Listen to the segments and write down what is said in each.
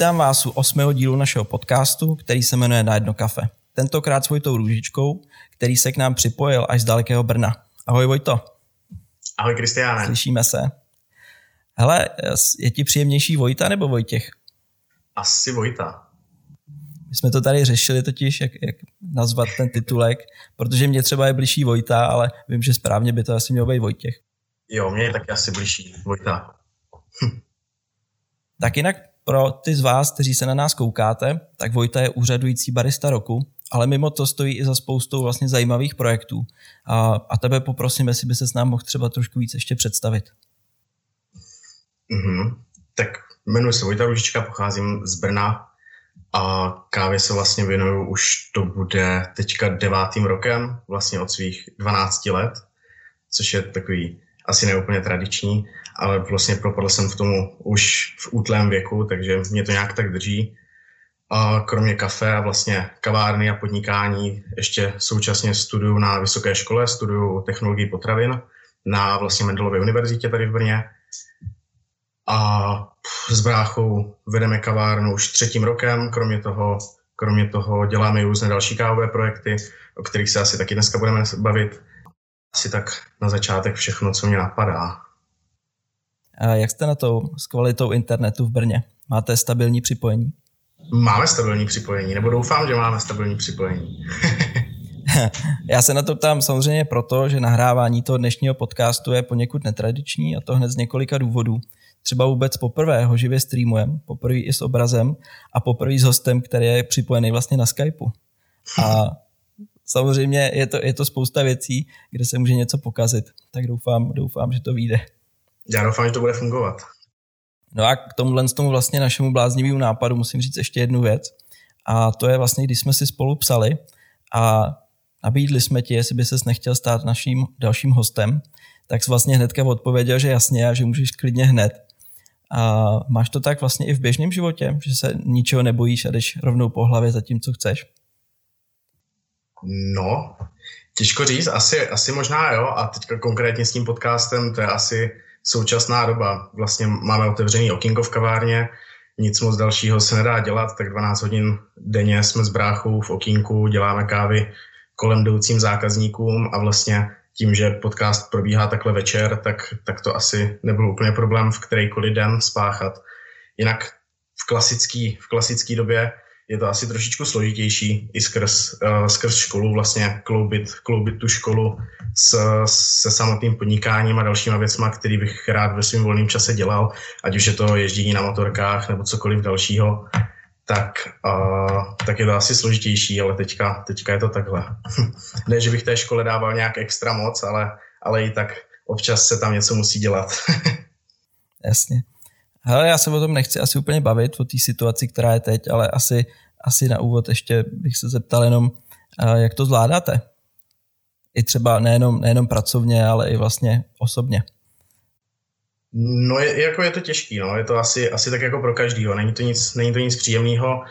Vítám vás u osmého dílu našeho podcastu, který se jmenuje Na jedno kafe. Tentokrát s Vojtou Růžičkou, který se k nám připojil až z dalekého Brna. Ahoj Vojto. Ahoj Kristiáne. Slyšíme se. Hele, je ti příjemnější Vojta nebo Vojtěch? Asi Vojta. My jsme to tady řešili totiž, jak, jak nazvat ten titulek, protože mě třeba je blížší Vojta, ale vím, že správně by to asi mělo být Vojtěch. Jo, mě je taky asi blížší Vojta. tak jinak pro ty z vás, kteří se na nás koukáte, tak Vojta je úřadující barista roku, ale mimo to stojí i za spoustou vlastně zajímavých projektů. A, a tebe poprosím, jestli by se s nám mohl třeba trošku víc ještě představit. Mm-hmm. Tak jmenuji se Vojta Ružička, pocházím z Brna a kávě se vlastně věnuju už to bude teďka devátým rokem, vlastně od svých 12 let, což je takový asi neúplně tradiční, ale vlastně propadl jsem v tomu už v útlém věku, takže mě to nějak tak drží. A kromě kafe a vlastně kavárny a podnikání ještě současně studuju na vysoké škole, studuju technologii potravin na vlastně Mendelově univerzitě tady v Brně. A s bráchou vedeme kavárnu už třetím rokem, kromě toho, kromě toho děláme i různé další kávové projekty, o kterých se asi taky dneska budeme bavit. Asi tak na začátek všechno, co mě napadá. A jak jste na to s kvalitou internetu v Brně? Máte stabilní připojení? Máme stabilní připojení, nebo doufám, že máme stabilní připojení. Já se na to ptám samozřejmě proto, že nahrávání toho dnešního podcastu je poněkud netradiční a to hned z několika důvodů. Třeba vůbec poprvé ho živě streamujeme, poprvé i s obrazem a poprvé s hostem, který je připojený vlastně na Skypeu. A samozřejmě je to, je to spousta věcí, kde se může něco pokazit. Tak doufám, doufám, že to vyjde. Já doufám, že to bude fungovat. No a k tomuhle tomu vlastně našemu bláznivému nápadu musím říct ještě jednu věc. A to je vlastně, když jsme si spolu psali a nabídli jsme ti, jestli by ses nechtěl stát naším dalším hostem, tak jsi vlastně hnedka odpověděl, že jasně a že můžeš klidně hned. A máš to tak vlastně i v běžném životě, že se ničeho nebojíš a jdeš rovnou po hlavě za tím, co chceš? No, těžko říct, asi, asi možná jo. A teďka konkrétně s tím podcastem, to je asi současná doba. Vlastně máme otevřený okinko v kavárně, nic moc dalšího se nedá dělat, tak 12 hodin denně jsme s bráchou v okinku, děláme kávy kolem jdoucím zákazníkům a vlastně tím, že podcast probíhá takhle večer, tak, tak to asi nebyl úplně problém v kterýkoliv den spáchat. Jinak v klasické v klasický době je to asi trošičku složitější i skrz, uh, skrz školu vlastně kloubit, kloubit tu školu s, se samotným podnikáním a dalšíma věcma, který bych rád ve svém volném čase dělal, ať už je to ježdění na motorkách nebo cokoliv dalšího, tak, uh, tak je to asi složitější, ale teďka, teďka je to takhle. ne, že bych té škole dával nějak extra moc, ale, ale i tak občas se tam něco musí dělat. Jasně. Hele, já se o tom nechci asi úplně bavit, o té situaci, která je teď, ale asi, asi na úvod ještě bych se zeptal jenom, jak to zvládáte? I třeba nejenom, nejenom pracovně, ale i vlastně osobně. No, je, jako je to těžký, no. je to asi, asi tak jako pro každýho, není to nic, není to nic příjemného.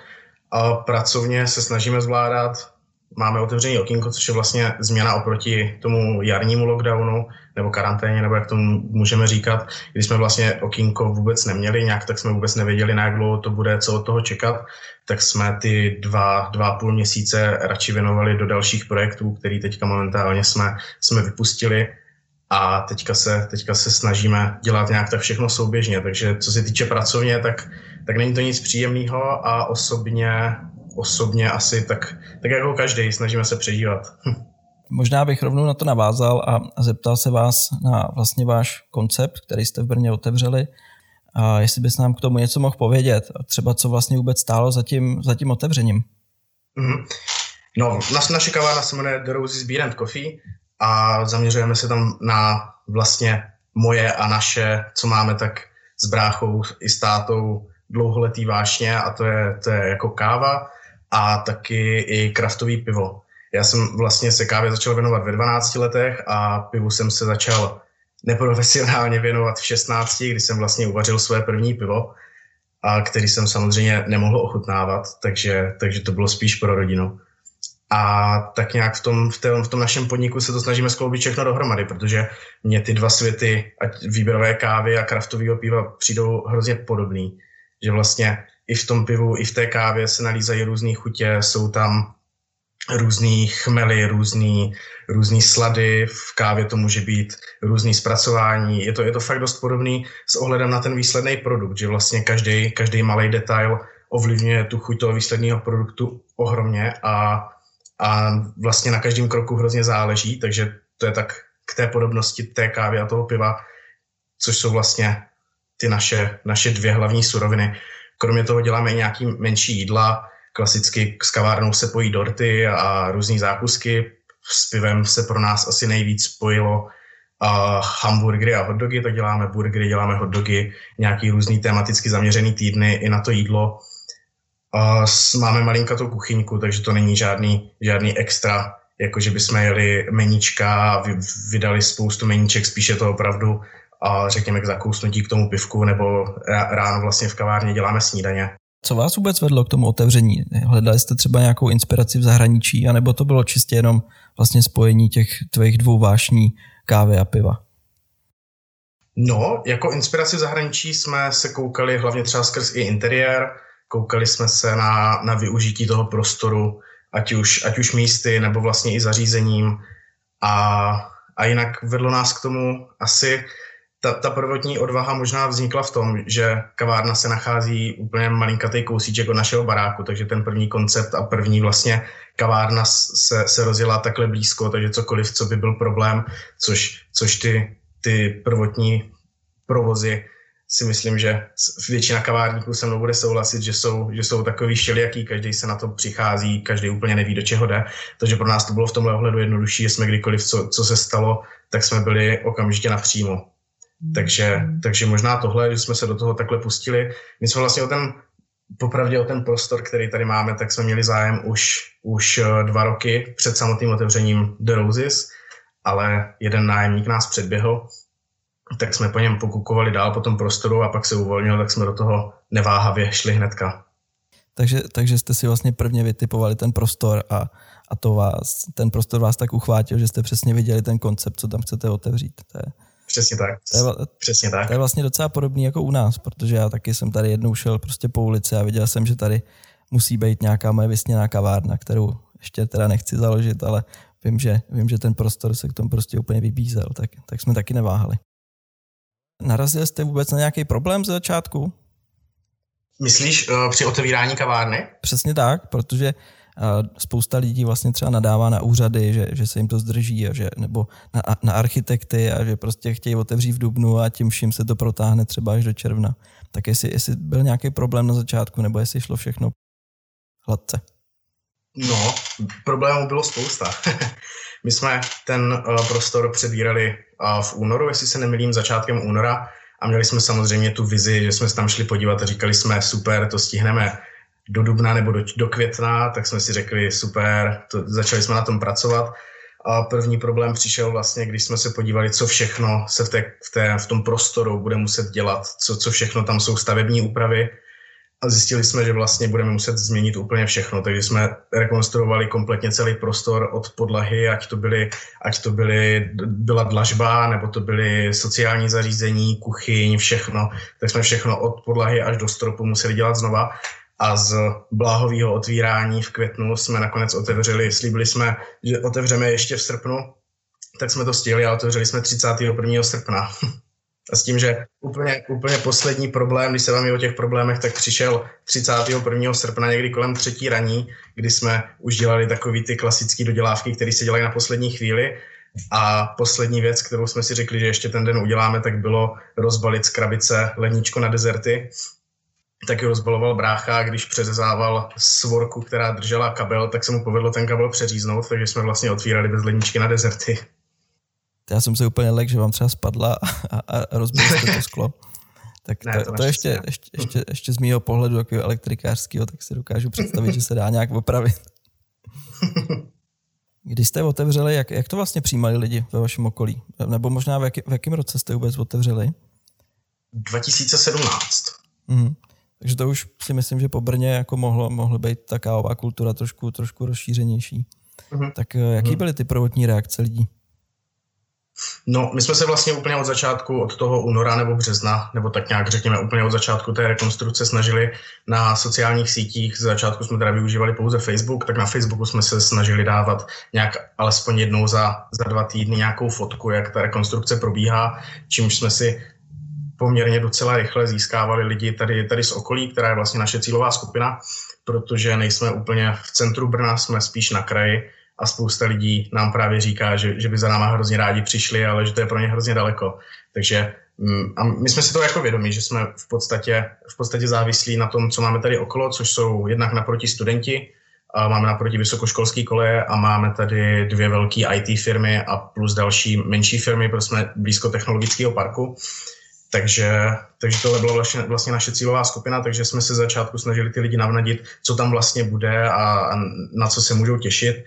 A pracovně se snažíme zvládat, máme otevřený okýnko, což je vlastně změna oproti tomu jarnímu lockdownu nebo karanténě, nebo jak tomu můžeme říkat, když jsme vlastně okýnko vůbec neměli, nějak tak jsme vůbec nevěděli, na jak dlouho to bude, co od toho čekat, tak jsme ty dva, dva půl měsíce radši věnovali do dalších projektů, který teďka momentálně jsme, jsme vypustili. A teďka se, teďka se snažíme dělat nějak tak všechno souběžně, takže co se týče pracovně, tak, tak není to nic příjemného a osobně, osobně asi tak, tak jako každý, snažíme se přežívat. Možná bych rovnou na to navázal a zeptal se vás na vlastně váš koncept, který jste v Brně otevřeli. A jestli bys nám k tomu něco mohl povědět, a třeba co vlastně vůbec stálo za tím, za tím otevřením. Mm-hmm. No, naš, naše kavárna se jmenuje The Roses Beer and Coffee a zaměřujeme se tam na vlastně moje a naše, co máme tak s bráchou i s tátou dlouholetý vášně a to je, to je jako káva a taky i kraftový pivo. Já jsem vlastně se kávě začal věnovat ve 12 letech a pivu jsem se začal neprofesionálně věnovat v 16, kdy jsem vlastně uvařil své první pivo, a který jsem samozřejmě nemohl ochutnávat, takže, takže to bylo spíš pro rodinu. A tak nějak v tom, v, tom, v tom našem podniku se to snažíme skloubit všechno dohromady, protože mě ty dva světy, ať výběrové kávy a kraftového piva, přijdou hrozně podobný. Že vlastně i v tom pivu, i v té kávě se nalízají různé chutě, jsou tam různý chmely, různý, různý slady, v kávě to může být různý zpracování. Je to, je to fakt dost podobný s ohledem na ten výsledný produkt, že vlastně každý, každý malý detail ovlivňuje tu chuť toho výsledného produktu ohromně a, a vlastně na každém kroku hrozně záleží, takže to je tak k té podobnosti té kávy a toho piva, což jsou vlastně ty naše, naše dvě hlavní suroviny. Kromě toho děláme i nějaký menší jídla, klasicky s kavárnou se pojí dorty a různé zákusky. S pivem se pro nás asi nejvíc spojilo a hamburgery a hotdogy, tak děláme burgery, děláme hotdogy, nějaký různý tematicky zaměřený týdny i na to jídlo. A máme malinkatou kuchyňku, takže to není žádný, žádný extra, jako že bychom jeli meníčka a vydali spoustu meníček, spíše to opravdu a řekněme k zakousnutí k tomu pivku, nebo ráno vlastně v kavárně děláme snídaně. Co vás vůbec vedlo k tomu otevření? Hledali jste třeba nějakou inspiraci v zahraničí, anebo to bylo čistě jenom vlastně spojení těch tvých dvou vášní kávy a piva? No, jako inspiraci v zahraničí jsme se koukali hlavně třeba skrz i interiér, koukali jsme se na, na využití toho prostoru, ať už, ať už místy nebo vlastně i zařízením. A, a jinak vedlo nás k tomu asi ta, ta prvotní odvaha možná vznikla v tom, že kavárna se nachází úplně malinkatý kousíček od našeho baráku, takže ten první koncept a první vlastně kavárna se, se rozjela takhle blízko, takže cokoliv, co by byl problém, což, což ty, ty prvotní provozy si myslím, že většina kavárníků se mnou bude souhlasit, že jsou, že jsou takový šelijaký, každý se na to přichází, každý úplně neví, do čeho jde. Takže pro nás to bylo v tomhle ohledu jednodušší, že jsme kdykoliv, co, co se stalo, tak jsme byli okamžitě napřímo. Takže, takže možná tohle, že jsme se do toho takhle pustili. My jsme vlastně o ten, popravdě o ten prostor, který tady máme, tak jsme měli zájem už, už eh, dva roky před samotným otevřením The Roses, ale jeden nájemník nás předběhl, tak jsme po něm pokukovali dál po tom prostoru a pak se uvolnil, tak jsme do toho neváhavě šli hnedka. Takže, takže jste si vlastně prvně vytipovali ten prostor a, a to vás, ten prostor vás tak uchvátil, že jste přesně viděli ten koncept, co tam chcete otevřít. To je, Přesně tak. To je, Přesně tak. To je vlastně docela podobný jako u nás, protože já taky jsem tady jednou šel prostě po ulici a viděl jsem, že tady musí být nějaká moje vysněná kavárna, kterou ještě teda nechci založit, ale vím, že, vím, že ten prostor se k tomu prostě úplně vybízel, tak, tak jsme taky neváhali. Narazil jste vůbec na nějaký problém ze začátku? Myslíš uh, při otevírání kavárny? Přesně tak, protože spousta lidí vlastně třeba nadává na úřady, že, že se jim to zdrží, a že, nebo na, na architekty a že prostě chtějí otevřít v Dubnu a tím vším se to protáhne třeba až do června. Tak jestli, jestli byl nějaký problém na začátku, nebo jestli šlo všechno hladce? No, problémů bylo spousta. My jsme ten uh, prostor přebírali uh, v únoru, jestli se nemilím, začátkem února a měli jsme samozřejmě tu vizi, že jsme se tam šli podívat a říkali jsme, super, to stihneme do dubna nebo do, do května, tak jsme si řekli super, to, začali jsme na tom pracovat. A první problém přišel vlastně, když jsme se podívali, co všechno se v, té, v, té, v tom prostoru bude muset dělat, co, co všechno tam jsou stavební úpravy. A zjistili jsme, že vlastně budeme muset změnit úplně všechno, takže jsme rekonstruovali kompletně celý prostor od podlahy, ať to, byly, ať to byly, byla dlažba, nebo to byly sociální zařízení, kuchyň, všechno. Tak jsme všechno od podlahy až do stropu museli dělat znova a z bláhového otvírání v květnu jsme nakonec otevřeli, slíbili jsme, že otevřeme ještě v srpnu, tak jsme to stihli a otevřeli jsme 31. srpna. A s tím, že úplně, úplně poslední problém, když se vám o těch problémech, tak přišel 31. srpna někdy kolem třetí raní, kdy jsme už dělali takový ty klasické dodělávky, které se dělají na poslední chvíli. A poslední věc, kterou jsme si řekli, že ještě ten den uděláme, tak bylo rozbalit z krabice leníčko na dezerty taky rozbaloval brácha když přeřezával svorku, která držela kabel, tak se mu povedlo ten kabel přeříznout, takže jsme vlastně otvírali bez ledničky na dezerty. Já jsem se úplně lek, že vám třeba spadla a, a rozbil jste to sklo. Tak ne, to, to, to ještě, ještě, ještě, ještě z mého pohledu takového elektrikářského, tak si dokážu představit, že se dá nějak opravit. Když jste otevřeli, jak, jak to vlastně přijímali lidi ve vašem okolí? Nebo možná v, jaký, v jakém roce jste vůbec otevřeli? 2017. Mm. Takže to už si myslím, že po Brně jako mohlo, mohlo být ta kávová kultura trošku, trošku rozšířenější. Mm-hmm. Tak eh, jaký mm-hmm. byly ty prvotní reakce lidí? No, my jsme se vlastně úplně od začátku, od toho února nebo března, nebo tak nějak řekněme úplně od začátku té rekonstrukce snažili na sociálních sítích. Z začátku jsme teda využívali pouze Facebook, tak na Facebooku jsme se snažili dávat nějak alespoň jednou za, za dva týdny nějakou fotku, jak ta rekonstrukce probíhá, čímž jsme si poměrně docela rychle získávali lidi tady, tady z okolí, která je vlastně naše cílová skupina, protože nejsme úplně v centru Brna, jsme spíš na kraji a spousta lidí nám právě říká, že, že by za náma hrozně rádi přišli, ale že to je pro ně hrozně daleko. Takže mm, a my jsme si to jako vědomí, že jsme v podstatě, v podstatě závislí na tom, co máme tady okolo, což jsou jednak naproti studenti, a máme naproti vysokoškolské koleje a máme tady dvě velké IT firmy a plus další menší firmy, protože jsme blízko technologického parku. Takže, takže tohle byla vlastně, vlastně naše cílová skupina, takže jsme se začátku snažili ty lidi navnadit, co tam vlastně bude a, a na co se můžou těšit.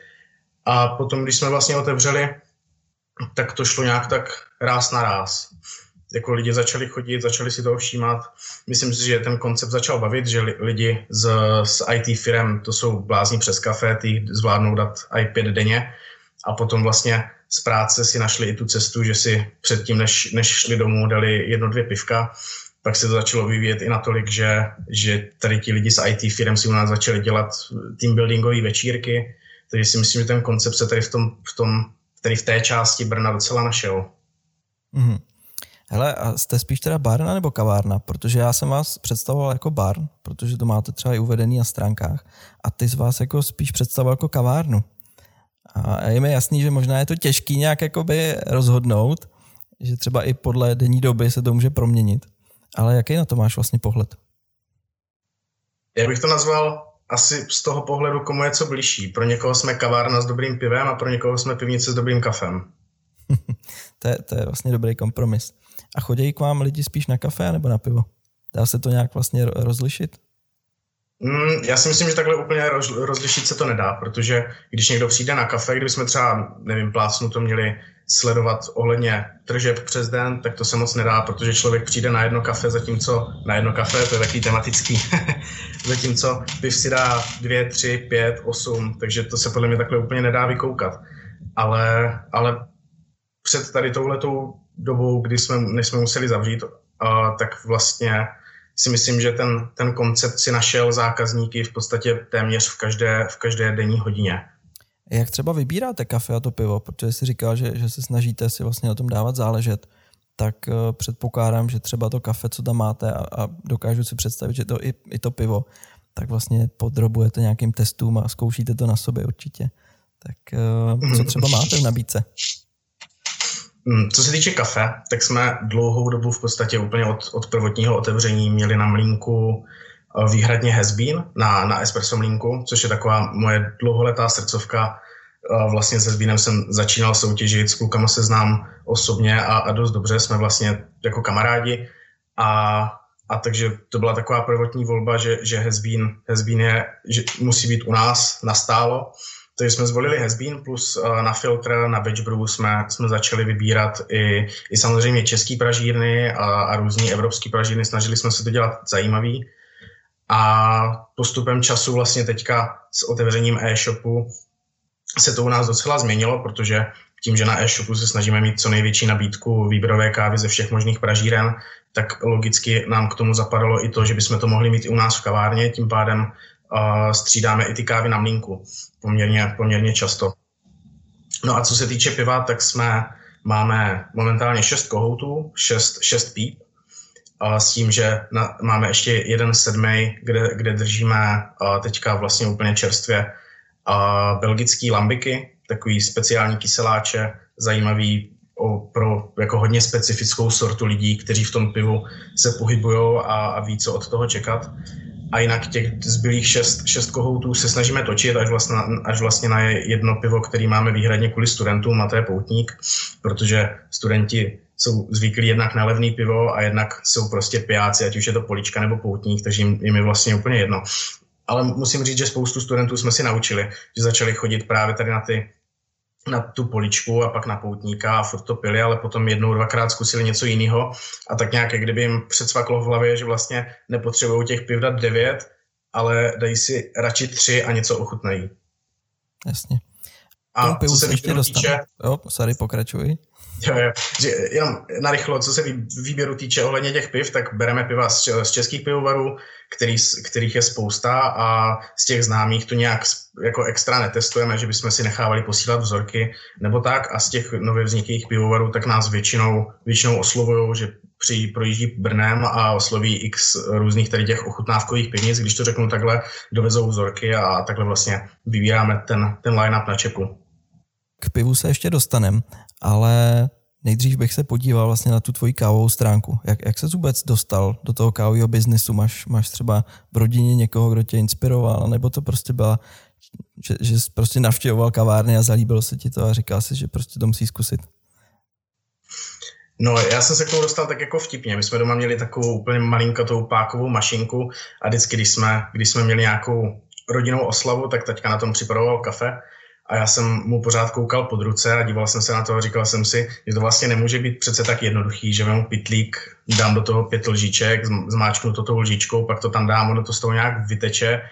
A potom, když jsme vlastně otevřeli, tak to šlo nějak tak ráz na ráz. Jako lidi začali chodit, začali si toho všímat. Myslím si, že ten koncept začal bavit, že lidi z, z IT firm, to jsou blázni přes kafe, ty zvládnou dát i pět denně. A potom vlastně z práce si našli i tu cestu, že si předtím, než, než šli domů, dali jedno, dvě pivka. Pak se to začalo vyvíjet i natolik, že, že tady ti lidi z IT firm si u nás začali dělat team buildingové večírky, takže si myslím, že ten koncept se tady v tom, v tom tady v té části Brna docela našel. Mm-hmm. Hele, a jste spíš teda barna nebo kavárna? Protože já jsem vás představoval jako bar, protože to máte třeba i uvedený na stránkách. A ty z vás jako spíš představoval jako kavárnu. A je mi jasný, že možná je to těžký nějak jakoby rozhodnout, že třeba i podle denní doby se to může proměnit. Ale jaký na to máš vlastně pohled? Já bych to nazval asi z toho pohledu, komu je co blížší. Pro někoho jsme kavárna s dobrým pivem a pro někoho jsme pivnice s dobrým kafem. to, je, to je vlastně dobrý kompromis. A chodí k vám lidi spíš na kafe nebo na pivo? Dá se to nějak vlastně rozlišit? Mm, já si myslím, že takhle úplně roz, rozlišit se to nedá, protože když někdo přijde na kafe, kdybychom třeba, nevím, plácnu to měli sledovat ohledně tržeb přes den, tak to se moc nedá, protože člověk přijde na jedno kafe, zatímco na jedno kafe, to je takový tematický, zatímco piv si dá dvě, tři, pět, osm, takže to se podle mě takhle úplně nedá vykoukat. Ale, ale před tady touhletou dobou, kdy jsme, než jsme museli zavřít, uh, tak vlastně si myslím, že ten, ten koncept si našel zákazníky v podstatě téměř v každé, v každé denní hodině. Jak třeba vybíráte kafe a to pivo? Protože jsi říkal, že, že se snažíte si vlastně o tom dávat záležet, tak uh, předpokládám, že třeba to kafe, co tam máte a, a dokážu si představit, že to i, i to pivo, tak vlastně podrobujete nějakým testům a zkoušíte to na sobě určitě. Tak uh, co třeba máte v nabídce? Hmm, co se týče kafe, tak jsme dlouhou dobu v podstatě úplně od, od prvotního otevření měli na mlínku eh, výhradně Hezbín na, na espresso mlínku, což je taková moje dlouholetá srdcovka. Eh, vlastně se Hezbínem jsem začínal soutěžit, s klukama se znám osobně a, a dost dobře, jsme vlastně jako kamarádi a, a takže to byla taková prvotní volba, že, že Hezbín, Hezbín je, že musí být u nás nastálo takže jsme zvolili Hezbín plus uh, na filtr, na batch jsme, jsme začali vybírat i, i samozřejmě český pražírny a, a různý evropský pražírny. Snažili jsme se to dělat zajímavý. A postupem času vlastně teďka s otevřením e-shopu se to u nás docela změnilo, protože tím, že na e-shopu se snažíme mít co největší nabídku výběrové kávy ze všech možných pražíren, tak logicky nám k tomu zapadalo i to, že bychom to mohli mít i u nás v kavárně, tím pádem střídáme i ty kávy na mlínku. Poměrně, poměrně často. No a co se týče piva, tak jsme, máme momentálně šest kohoutů, šest, šest píp, a s tím, že na, máme ještě jeden sedmý, kde, kde držíme a teďka vlastně úplně čerstvě a belgický lambiky, takový speciální kyseláče, zajímavý o, pro jako hodně specifickou sortu lidí, kteří v tom pivu se pohybují a, a ví, co od toho čekat a jinak těch zbylých šest, šest kohoutů se snažíme točit až vlastně, až vlastně na jedno pivo, který máme výhradně kvůli studentům, a to je poutník, protože studenti jsou zvyklí jednak na levný pivo a jednak jsou prostě pijáci, ať už je to polička nebo poutník, takže jim, jim je vlastně úplně jedno. Ale musím říct, že spoustu studentů jsme si naučili, že začali chodit právě tady na ty na tu poličku a pak na poutníka a furt to pili, ale potom jednou, dvakrát zkusili něco jiného a tak nějak, kdyby jim předsvaklo v hlavě, že vlastně nepotřebují těch piv dát devět, ale dají si radši tři a něco ochutnají. Jasně. A co se ještě dostane. Jo, sorry, pokračuj. Jo, jo. Že jenom narychlo, co se výběru týče ohledně těch piv, tak bereme piva z, z českých pivovarů, který, kterých je spousta a z těch známých to nějak jako extra netestujeme, že bychom si nechávali posílat vzorky nebo tak a z těch nově vzniklých pivovarů tak nás většinou, většinou oslovují, že při projíždí Brnem a osloví x různých tady těch ochutnávkových pivnic, když to řeknu takhle, dovezou vzorky a takhle vlastně vybíráme ten, ten line-up na čepu. K pivu se ještě dostanem, ale nejdřív bych se podíval vlastně na tu tvoji kávovou stránku. Jak, jak se vůbec dostal do toho kávového biznesu? Máš, máš třeba v rodině někoho, kdo tě inspiroval, nebo to prostě byla, že, že jsi prostě navštěvoval kavárny a zalíbilo se ti to a říkal si, že prostě to musí zkusit? No, já jsem se k tomu dostal tak jako vtipně. My jsme doma měli takovou úplně malinkatou pákovou mašinku a vždycky, když jsme, když jsme měli nějakou rodinnou oslavu, tak taťka na tom připravoval kafe a já jsem mu pořád koukal pod ruce a díval jsem se na to a říkal jsem si, že to vlastně nemůže být přece tak jednoduchý, že vemu pitlík, dám do toho pět lžiček, zmáčknu to tou lžičkou, pak to tam dám, ono to z toho nějak vyteče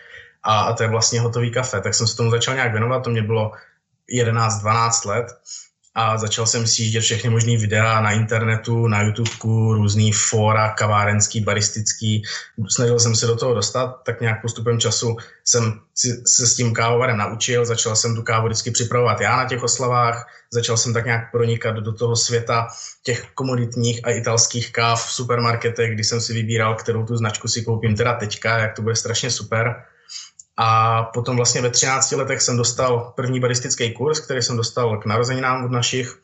a, a to je vlastně hotový kafe. Tak jsem se tomu začal nějak věnovat, to mě bylo 11-12 let a začal jsem sjíždět všechny možné videa na internetu, na YouTubeku, různý fóra, kavárenský, baristický. Snažil jsem se do toho dostat, tak nějak postupem času jsem se s tím kávovarem naučil, začal jsem tu kávu vždycky připravovat já na těch oslavách, začal jsem tak nějak pronikat do toho světa těch komoditních a italských káv v supermarketech, kdy jsem si vybíral, kterou tu značku si koupím teda teďka, jak to bude strašně super. A potom vlastně ve 13 letech jsem dostal první baristický kurz, který jsem dostal k narozeninám od našich,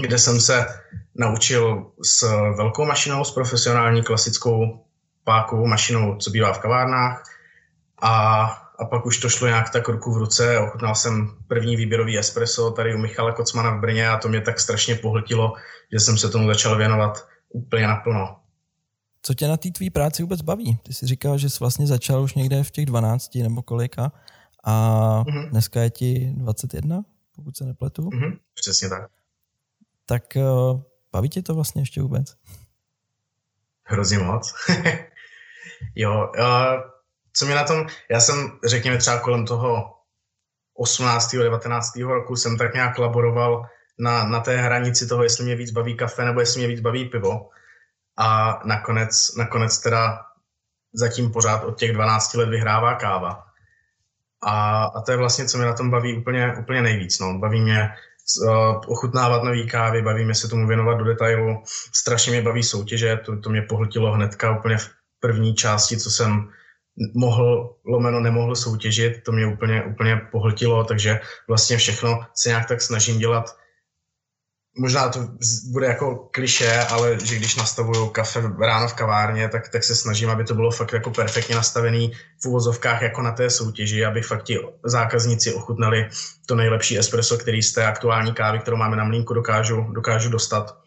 kde jsem se naučil s velkou mašinou, s profesionální klasickou pákovou mašinou, co bývá v kavárnách. A, a pak už to šlo nějak tak ruku v ruce. Ochutnal jsem první výběrový espresso tady u Michala Kocmana v Brně a to mě tak strašně pohltilo, že jsem se tomu začal věnovat úplně naplno. Co tě na té tvý práci vůbec baví? Ty jsi říkal, že jsi vlastně začal už někde v těch 12 nebo kolika a mm-hmm. dneska je ti 21, pokud se nepletu. Mm-hmm, přesně tak. Tak uh, baví tě to vlastně ještě vůbec? Hrozně moc. jo, uh, co mě na tom, já jsem, řekněme třeba kolem toho 18. 19. roku jsem tak nějak laboroval na, na té hranici toho, jestli mě víc baví kafe nebo jestli mě víc baví pivo a nakonec, nakonec teda zatím pořád od těch 12 let vyhrává káva. A, a to je vlastně, co mě na tom baví úplně, úplně nejvíc. No. Baví mě uh, ochutnávat nový kávy, baví mě se tomu věnovat do detailu. Strašně mě baví soutěže, to, to mě pohltilo hnedka úplně v první části, co jsem mohl, lomeno nemohl soutěžit, to mě úplně, úplně pohltilo, takže vlastně všechno se nějak tak snažím dělat možná to bude jako kliše, ale že když nastavuju kafe ráno v kavárně, tak, tak se snažím, aby to bylo fakt jako perfektně nastavený v úvozovkách jako na té soutěži, aby fakt ti zákazníci ochutnali to nejlepší espresso, který z té aktuální kávy, kterou máme na mlínku, dokážu, dokážu dostat.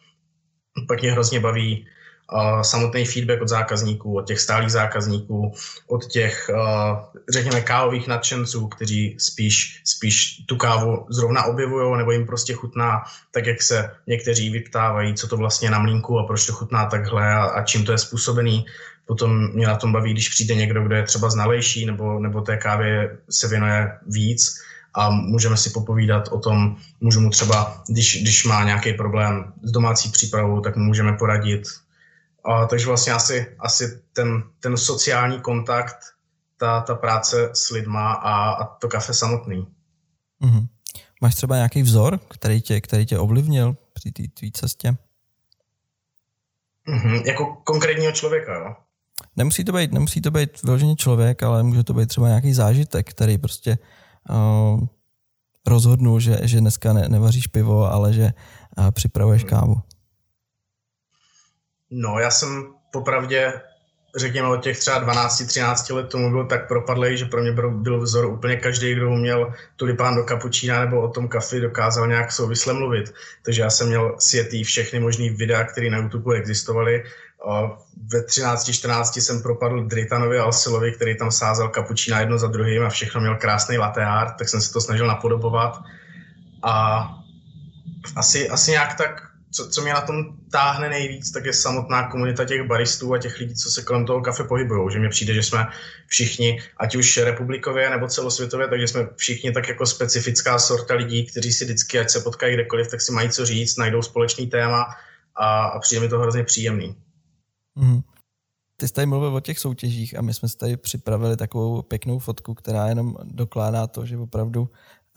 Pak mě hrozně baví samotný feedback od zákazníků, od těch stálých zákazníků, od těch, řekněme, kávových nadšenců, kteří spíš, spíš tu kávu zrovna objevují nebo jim prostě chutná, tak jak se někteří vyptávají, co to vlastně na mlínku a proč to chutná takhle a, a čím to je způsobený. Potom mě na tom baví, když přijde někdo, kdo je třeba znalejší nebo, nebo té kávě se věnuje víc, a můžeme si popovídat o tom, můžu mu třeba, když, když má nějaký problém s domácí přípravou, tak mu můžeme poradit, a, takže vlastně asi, asi ten, ten sociální kontakt, ta, ta práce s lidma a, a to kafe samotný. Mm-hmm. Máš třeba nějaký vzor, který tě, který tě ovlivnil při té tvý cestě? Mm-hmm. Jako konkrétního člověka, jo? Nemusí to být, nemusí to být vyloženě člověk, ale může to být třeba nějaký zážitek, který prostě uh, rozhodnul, že, že dneska ne, nevaříš pivo, ale že uh, připravuješ kávu. No, já jsem popravdě, řekněme, od těch třeba 12-13 let tomu byl tak propadlej, že pro mě byl, vzor úplně každý, kdo uměl tulipán do kapučína nebo o tom kafi dokázal nějak souvisle mluvit. Takže já jsem měl světý všechny možný videa, které na YouTube existovaly. Ve 13-14 jsem propadl Dritanovi Alsilovi, který tam sázel kapučína jedno za druhým a všechno měl krásný latte art, tak jsem se to snažil napodobovat. A asi, asi nějak tak co, co mě na tom táhne nejvíc, tak je samotná komunita těch baristů a těch lidí, co se kolem toho kafe pohybují. Že mně přijde, že jsme všichni, ať už republikově nebo celosvětově, takže jsme všichni tak jako specifická sorta lidí, kteří si vždycky, ať se potkají kdekoliv, tak si mají co říct, najdou společný téma a, a přijde mi to hrozně příjemný. Mm. Ty jsi tady mluvil o těch soutěžích a my jsme si tady připravili takovou pěknou fotku, která jenom dokládá to, že opravdu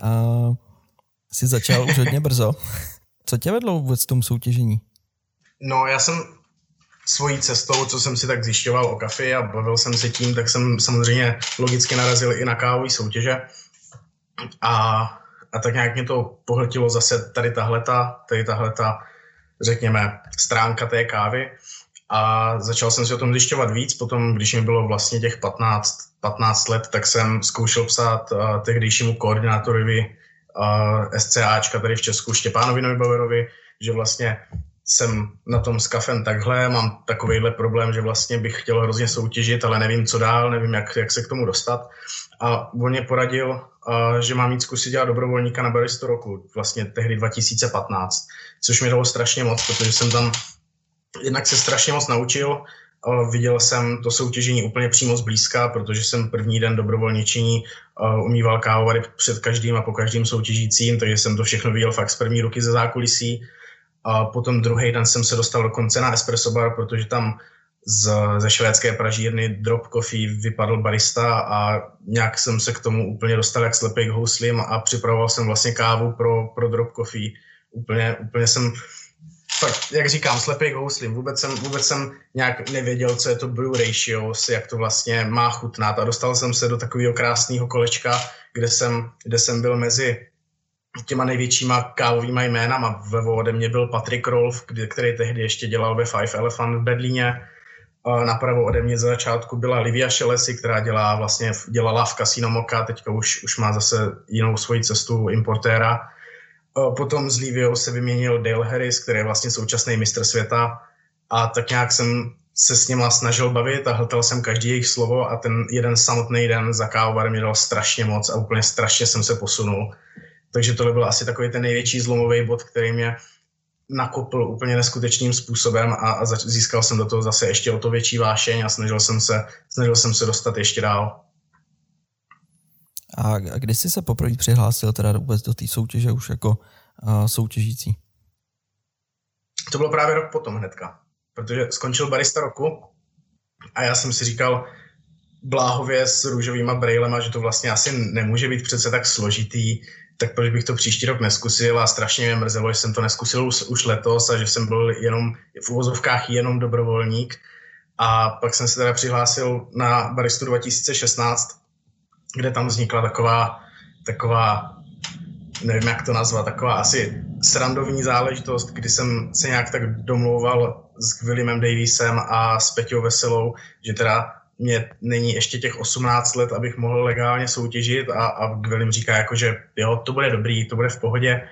uh, si začal už hodně brzo. Co tě vedlo vůbec tomu soutěžení? No, já jsem svojí cestou, co jsem si tak zjišťoval o kafe a bavil jsem se tím, tak jsem samozřejmě logicky narazil i na kávové soutěže. A, a tak nějak mě to pohltilo zase tady tahleta, tady tahleta, řekněme, stránka té kávy. A začal jsem si o tom zjišťovat víc, potom, když mi bylo vlastně těch 15, 15 let, tak jsem zkoušel psát uh, tehdejšímu koordinátorovi uh, SCAčka tady v Česku, Štěpánovi Neubauerovi, že vlastně jsem na tom s kafem takhle, mám takovýhle problém, že vlastně bych chtěl hrozně soutěžit, ale nevím, co dál, nevím, jak, jak se k tomu dostat. A on mě poradil, že mám mít zkusit dělat dobrovolníka na baristu roku, vlastně tehdy 2015, což mi dalo strašně moc, protože jsem tam jednak se strašně moc naučil, Viděl jsem to soutěžení úplně přímo zblízka, protože jsem první den dobrovolničení umýval kávovary před každým a po každým soutěžícím, takže jsem to všechno viděl fakt z první ruky ze zákulisí. A potom druhý den jsem se dostal dokonce na espresso bar, protože tam z, ze švédské pražírny Drop Coffee vypadl barista a nějak jsem se k tomu úplně dostal jak slepej k houslim a připravoval jsem vlastně kávu pro, pro Drop Coffee. Úplně, úplně jsem fakt, jak říkám, slepý houslím. Vůbec jsem, vůbec jsem nějak nevěděl, co je to brew ratio, jak to vlastně má chutnat. A dostal jsem se do takového krásného kolečka, kde jsem, kde jsem byl mezi těma největšíma kávovými jménama. Vlevo ode mě byl Patrick Rolf, který tehdy ještě dělal ve Five Elephant v Berlíně. Napravo ode mě za začátku byla Livia Šelesi, která dělá vlastně, dělala v Casino Moka, teďka už, už má zase jinou svoji cestu importéra. Potom s Liviou se vyměnil Dale Harris, který je vlastně současný mistr světa a tak nějak jsem se s nima snažil bavit a hltal jsem každý jejich slovo a ten jeden samotný den za kávovar mi dal strašně moc a úplně strašně jsem se posunul. Takže tohle byl asi takový ten největší zlomový bod, který mě nakopl úplně neskutečným způsobem a, a získal jsem do toho zase ještě o to větší vášeň a snažil jsem se, snažil jsem se dostat ještě dál. A kdy jsi se poprvé přihlásil teda vůbec do té soutěže už jako uh, soutěžící? To bylo právě rok potom hnedka, protože skončil barista roku a já jsem si říkal bláhově s růžovýma brejlema, že to vlastně asi nemůže být přece tak složitý, tak proč bych to příští rok neskusil a strašně mě mrzelo, že jsem to neskusil už, už letos a že jsem byl jenom v uvozovkách jenom dobrovolník. A pak jsem se teda přihlásil na baristu 2016 kde tam vznikla taková, taková nevím, jak to nazvat, taková asi srandovní záležitost, kdy jsem se nějak tak domlouval s Williamem Davisem a s Peťou Veselou, že teda mě není ještě těch 18 let, abych mohl legálně soutěžit a, a William říká jako, že jo, to bude dobrý, to bude v pohodě.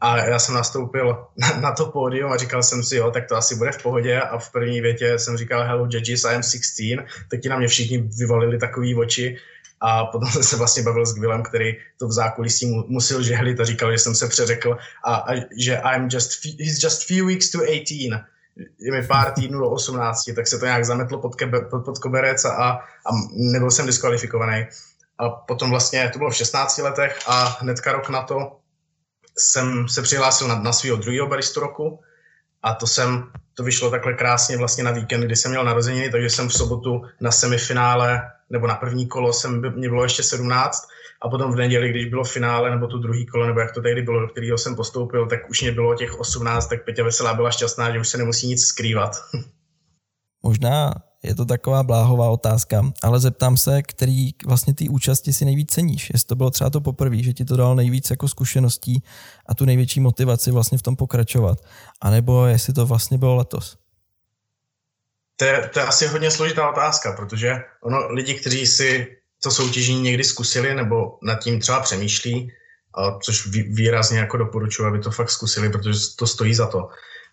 A já jsem nastoupil na, na to pódium a říkal jsem si, jo, tak to asi bude v pohodě. A v první větě jsem říkal hello judges, I am 16, tak ti na mě všichni vyvalili takový oči, a potom jsem se vlastně bavil s Gwilem, který to v zákulisí mu, musel žehlit a říkal, že jsem se přeřekl a, a že I'm just, he's just few weeks to 18 je mi pár týdnů do 18, tak se to nějak zametlo pod, kebe, pod, pod koberec a, a nebyl jsem diskvalifikovaný. A potom vlastně, to bylo v 16 letech a hnedka rok na to jsem se přihlásil na, na svého druhého baristu roku a to jsem, to vyšlo takhle krásně vlastně na víkend, kdy jsem měl narozeniny, takže jsem v sobotu na semifinále nebo na první kolo jsem, mě bylo ještě 17 a potom v neděli, když bylo finále nebo tu druhý kolo, nebo jak to tehdy bylo, do kterého jsem postoupil, tak už mě bylo těch 18, tak Peťa Veselá byla šťastná, že už se nemusí nic skrývat. Možná je to taková bláhová otázka, ale zeptám se, který vlastně ty účasti si nejvíc ceníš. Jestli to bylo třeba to poprvé, že ti to dalo nejvíc jako zkušeností a tu největší motivaci vlastně v tom pokračovat. A nebo jestli to vlastně bylo letos. To je, to je asi hodně složitá otázka, protože ono, lidi, kteří si to soutěžení někdy zkusili nebo nad tím třeba přemýšlí, což výrazně jako doporučuji, aby to fakt zkusili, protože to stojí za to,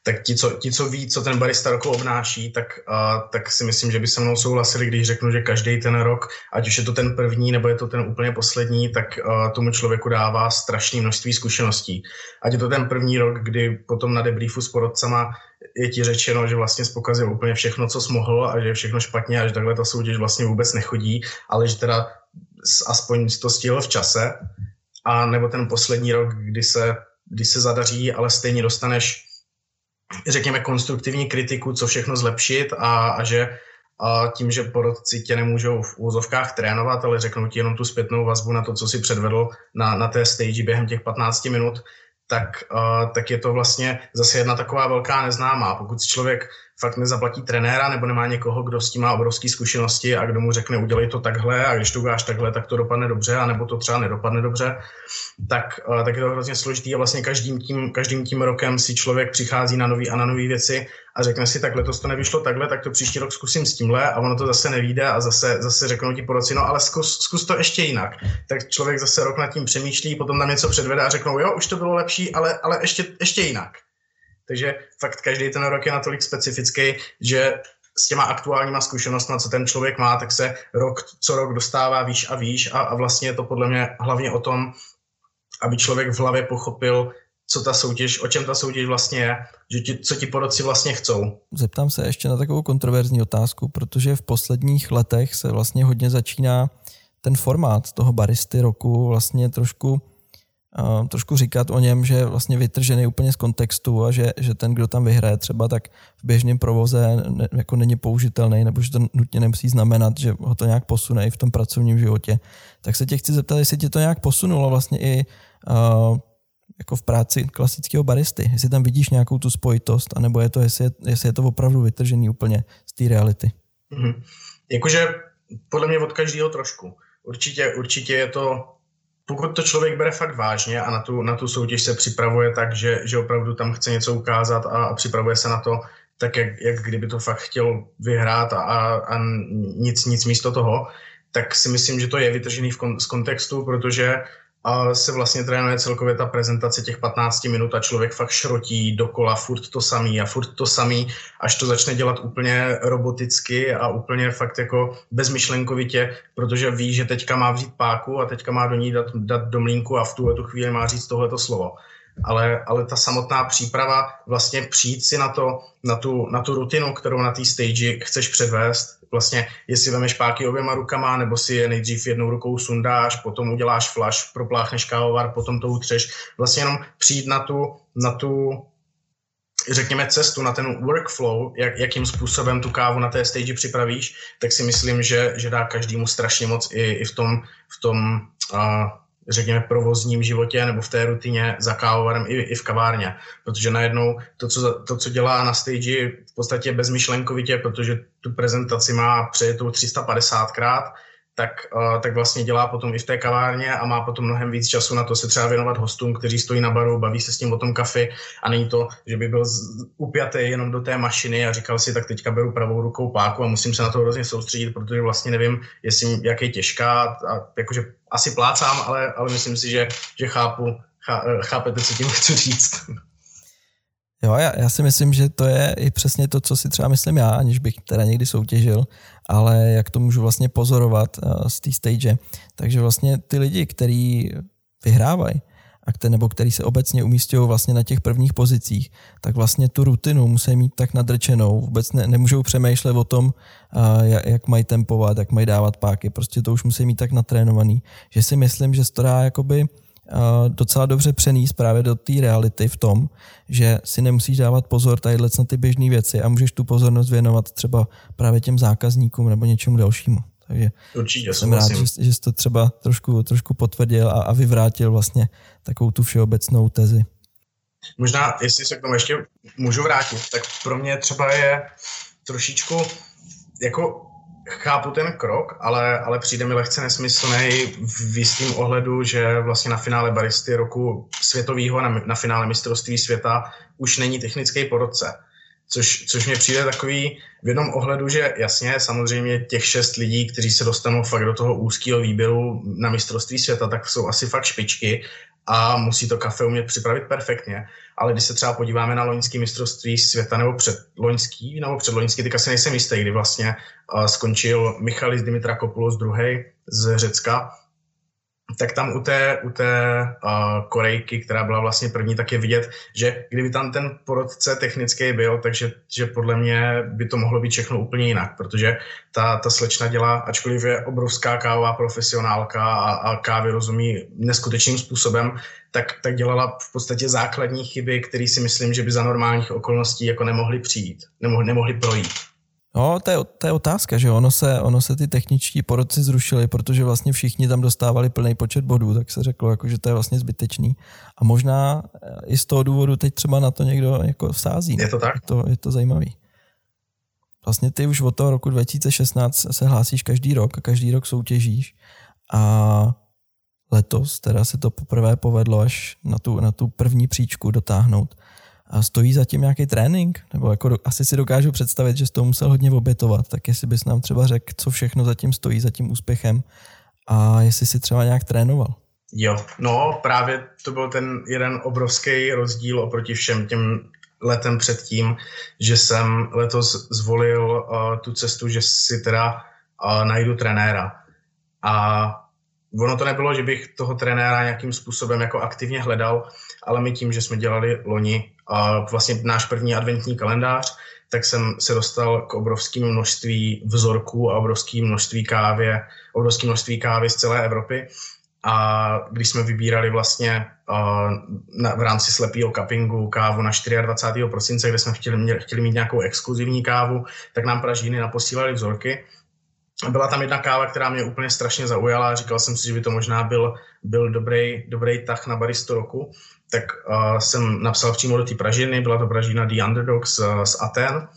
tak ti, co, ti, co ví, co ten barista roku obnáší, tak, uh, tak si myslím, že by se mnou souhlasili, když řeknu, že každý ten rok, ať už je to ten první, nebo je to ten úplně poslední, tak uh, tomu člověku dává strašné množství zkušeností. Ať je to ten první rok, kdy potom na debriefu s porodcama je ti řečeno, že vlastně spokazil úplně všechno, co jsi mohl a že je všechno špatně a že takhle ta soutěž vlastně vůbec nechodí, ale že teda aspoň to stihl v čase. A nebo ten poslední rok, kdy se, kdy se zadaří, ale stejně dostaneš řekněme, konstruktivní kritiku, co všechno zlepšit a, a že a tím, že porodci tě nemůžou v úzovkách trénovat, ale řeknou ti jenom tu zpětnou vazbu na to, co si předvedl na, na té stage během těch 15 minut, tak, uh, tak je to vlastně zase jedna taková velká neznámá. Pokud si člověk fakt nezaplatí trenéra nebo nemá někoho, kdo s tím má obrovské zkušenosti a kdo mu řekne, udělej to takhle a když to uděláš takhle, tak to dopadne dobře, a nebo to třeba nedopadne dobře, tak, tak je to hrozně složitý a vlastně každým tím, každým tím rokem si člověk přichází na nový a na nové věci a řekne si, tak letos to nevyšlo takhle, tak to příští rok zkusím s tímhle a ono to zase nevíde a zase, zase řeknou ti poroci, no ale zkus, zkus to ještě jinak. Tak člověk zase rok nad tím přemýšlí, potom tam něco předvede a řeknou, jo, už to bylo lepší, ale, ale ještě, ještě jinak. Takže fakt každý ten rok je natolik specifický, že s těma aktuálníma zkušenostmi, co ten člověk má, tak se rok co rok dostává výš a výš a, a vlastně je to podle mě hlavně o tom, aby člověk v hlavě pochopil, co ta soutěž, o čem ta soutěž vlastně je, že ti, co ti porodci vlastně chcou. Zeptám se ještě na takovou kontroverzní otázku, protože v posledních letech se vlastně hodně začíná ten formát toho baristy roku vlastně trošku uh, trošku říkat o něm, že je vlastně vytržený úplně z kontextu a že, že ten, kdo tam vyhraje třeba, tak v běžném provoze ne, jako není použitelný, nebo že to nutně nemusí znamenat, že ho to nějak posune i v tom pracovním životě. Tak se tě chci zeptat, jestli tě to nějak posunulo vlastně i uh, jako v práci klasického baristy, jestli tam vidíš nějakou tu spojitost, anebo je to, jestli je, jestli je to opravdu vytržený úplně z té reality. Mm-hmm. Jakože podle mě od každého trošku. Určitě, určitě je to, pokud to člověk bere fakt vážně a na tu, na tu soutěž se připravuje tak, že, že opravdu tam chce něco ukázat a, a připravuje se na to, tak jak, jak kdyby to fakt chtěl vyhrát a, a nic, nic místo toho, tak si myslím, že to je vytržený v kon, z kontextu, protože a se vlastně trénuje celkově ta prezentace těch 15 minut a člověk fakt šrotí dokola furt to samý a furt to samý, až to začne dělat úplně roboticky a úplně fakt jako bezmyšlenkovitě, protože ví, že teďka má vzít páku a teďka má do ní dát, dát do mlínku a v tuhle tu chvíli má říct tohleto slovo. Ale, ale ta samotná příprava, vlastně přijít si na, to, na, tu, na tu rutinu, kterou na té stage chceš předvést, vlastně jestli vemeš páky oběma rukama, nebo si je nejdřív jednou rukou sundáš, potom uděláš flash, propláchneš kávovar, potom to utřeš. Vlastně jenom přijít na tu, na tu řekněme, cestu na ten workflow, jak, jakým způsobem tu kávu na té stage připravíš, tak si myslím, že, že dá každému strašně moc i, i v tom, v tom uh, řekněme, provozním životě nebo v té rutině za kávovarem i, i v kavárně. Protože najednou to co, to, co dělá na stage v podstatě bezmyšlenkovitě, protože tu prezentaci má přejetou 350krát, tak, uh, tak vlastně dělá potom i v té kavárně a má potom mnohem víc času na to se třeba věnovat hostům, kteří stojí na baru, baví se s ním o tom kafi a není to, že by byl upjatý jenom do té mašiny a říkal si, tak teďka beru pravou rukou páku a musím se na to hrozně soustředit, protože vlastně nevím, jestli, jak je těžká a jakože asi plácám, ale, ale myslím si, že, že chápu, chá, chápete, co tím chci říct. Jo, já, já si myslím, že to je i přesně to, co si třeba myslím já, aniž bych teda někdy soutěžil, ale jak to můžu vlastně pozorovat uh, z té stage. Takže vlastně ty lidi, kteří vyhrávají, a který, nebo který se obecně umístějí vlastně na těch prvních pozicích, tak vlastně tu rutinu musí mít tak nadrčenou, vůbec ne, nemůžou přemýšlet o tom, uh, jak, mají tempovat, jak mají dávat páky, prostě to už musí mít tak natrénovaný, že si myslím, že to dá jakoby docela dobře přenést právě do té reality v tom, že si nemusíš dávat pozor tadyhle na ty běžné věci a můžeš tu pozornost věnovat třeba právě těm zákazníkům nebo něčemu dalšímu. Takže Určitě, jsem rád, že, že jsi to třeba trošku, trošku potvrdil a, a vyvrátil vlastně takovou tu všeobecnou tezi. Možná, jestli se k tomu ještě můžu vrátit, tak pro mě třeba je trošičku jako chápu ten krok, ale, ale přijde mi lehce nesmyslný v jistým ohledu, že vlastně na finále baristy roku světového, na, na finále mistrovství světa už není technický porodce. Což, což mě přijde takový v jednom ohledu, že jasně, samozřejmě těch šest lidí, kteří se dostanou fakt do toho úzkého výběru na mistrovství světa, tak jsou asi fakt špičky, a musí to kafe umět připravit perfektně. Ale když se třeba podíváme na loňský mistrovství světa nebo před loňský, nebo před loňský, teďka si nejsem jistý, kdy vlastně uh, skončil Michalis Dimitrakopoulos druhý z Řecka, tak tam u té, u té uh, Korejky, která byla vlastně první, tak je vidět, že kdyby tam ten porodce technický byl, takže že podle mě by to mohlo být všechno úplně jinak, protože ta, ta slečna dělá, ačkoliv je obrovská kávová profesionálka a, a kávy rozumí neskutečným způsobem, tak, tak dělala v podstatě základní chyby, které si myslím, že by za normálních okolností jako nemohly přijít, nemohly, nemohly projít. No, to je, to je otázka, že ono se, ono se ty techničtí porodci zrušili, protože vlastně všichni tam dostávali plný počet bodů, tak se řeklo, jako, že to je vlastně zbytečný. A možná i z toho důvodu teď třeba na to někdo jako vsází. Je to tak? Je to, je to zajímavý. Vlastně ty už od toho roku 2016 se hlásíš každý rok a každý rok soutěžíš a letos teda se to poprvé povedlo až na tu, na tu první příčku dotáhnout. A stojí zatím nějaký trénink? Nebo jako asi si dokážu představit, že jsi to musel hodně obětovat, tak jestli bys nám třeba řekl, co všechno zatím stojí za tím úspěchem a jestli si třeba nějak trénoval. Jo, no právě to byl ten jeden obrovský rozdíl oproti všem těm letem předtím, že jsem letos zvolil uh, tu cestu, že si teda uh, najdu trenéra. A ono to nebylo, že bych toho trenéra nějakým způsobem jako aktivně hledal, ale my tím, že jsme dělali loni a vlastně náš první adventní kalendář, tak jsem se dostal k obrovskému množství vzorků a obrovské množství kávy, obrovské množství kávy z celé Evropy. A když jsme vybírali vlastně uh, na, v rámci slepého cuppingu kávu na 24. prosince, kde jsme chtěli, chtěli mít nějakou exkluzivní kávu, tak nám Pražíny naposílali vzorky. Byla tam jedna káva, která mě úplně strašně zaujala. Říkal jsem si, že by to možná byl, byl dobrý, dobrý tah na baristo roku tak uh, jsem napsal přímo do té Pražiny, byla to Pražina The Underdog z, z Aten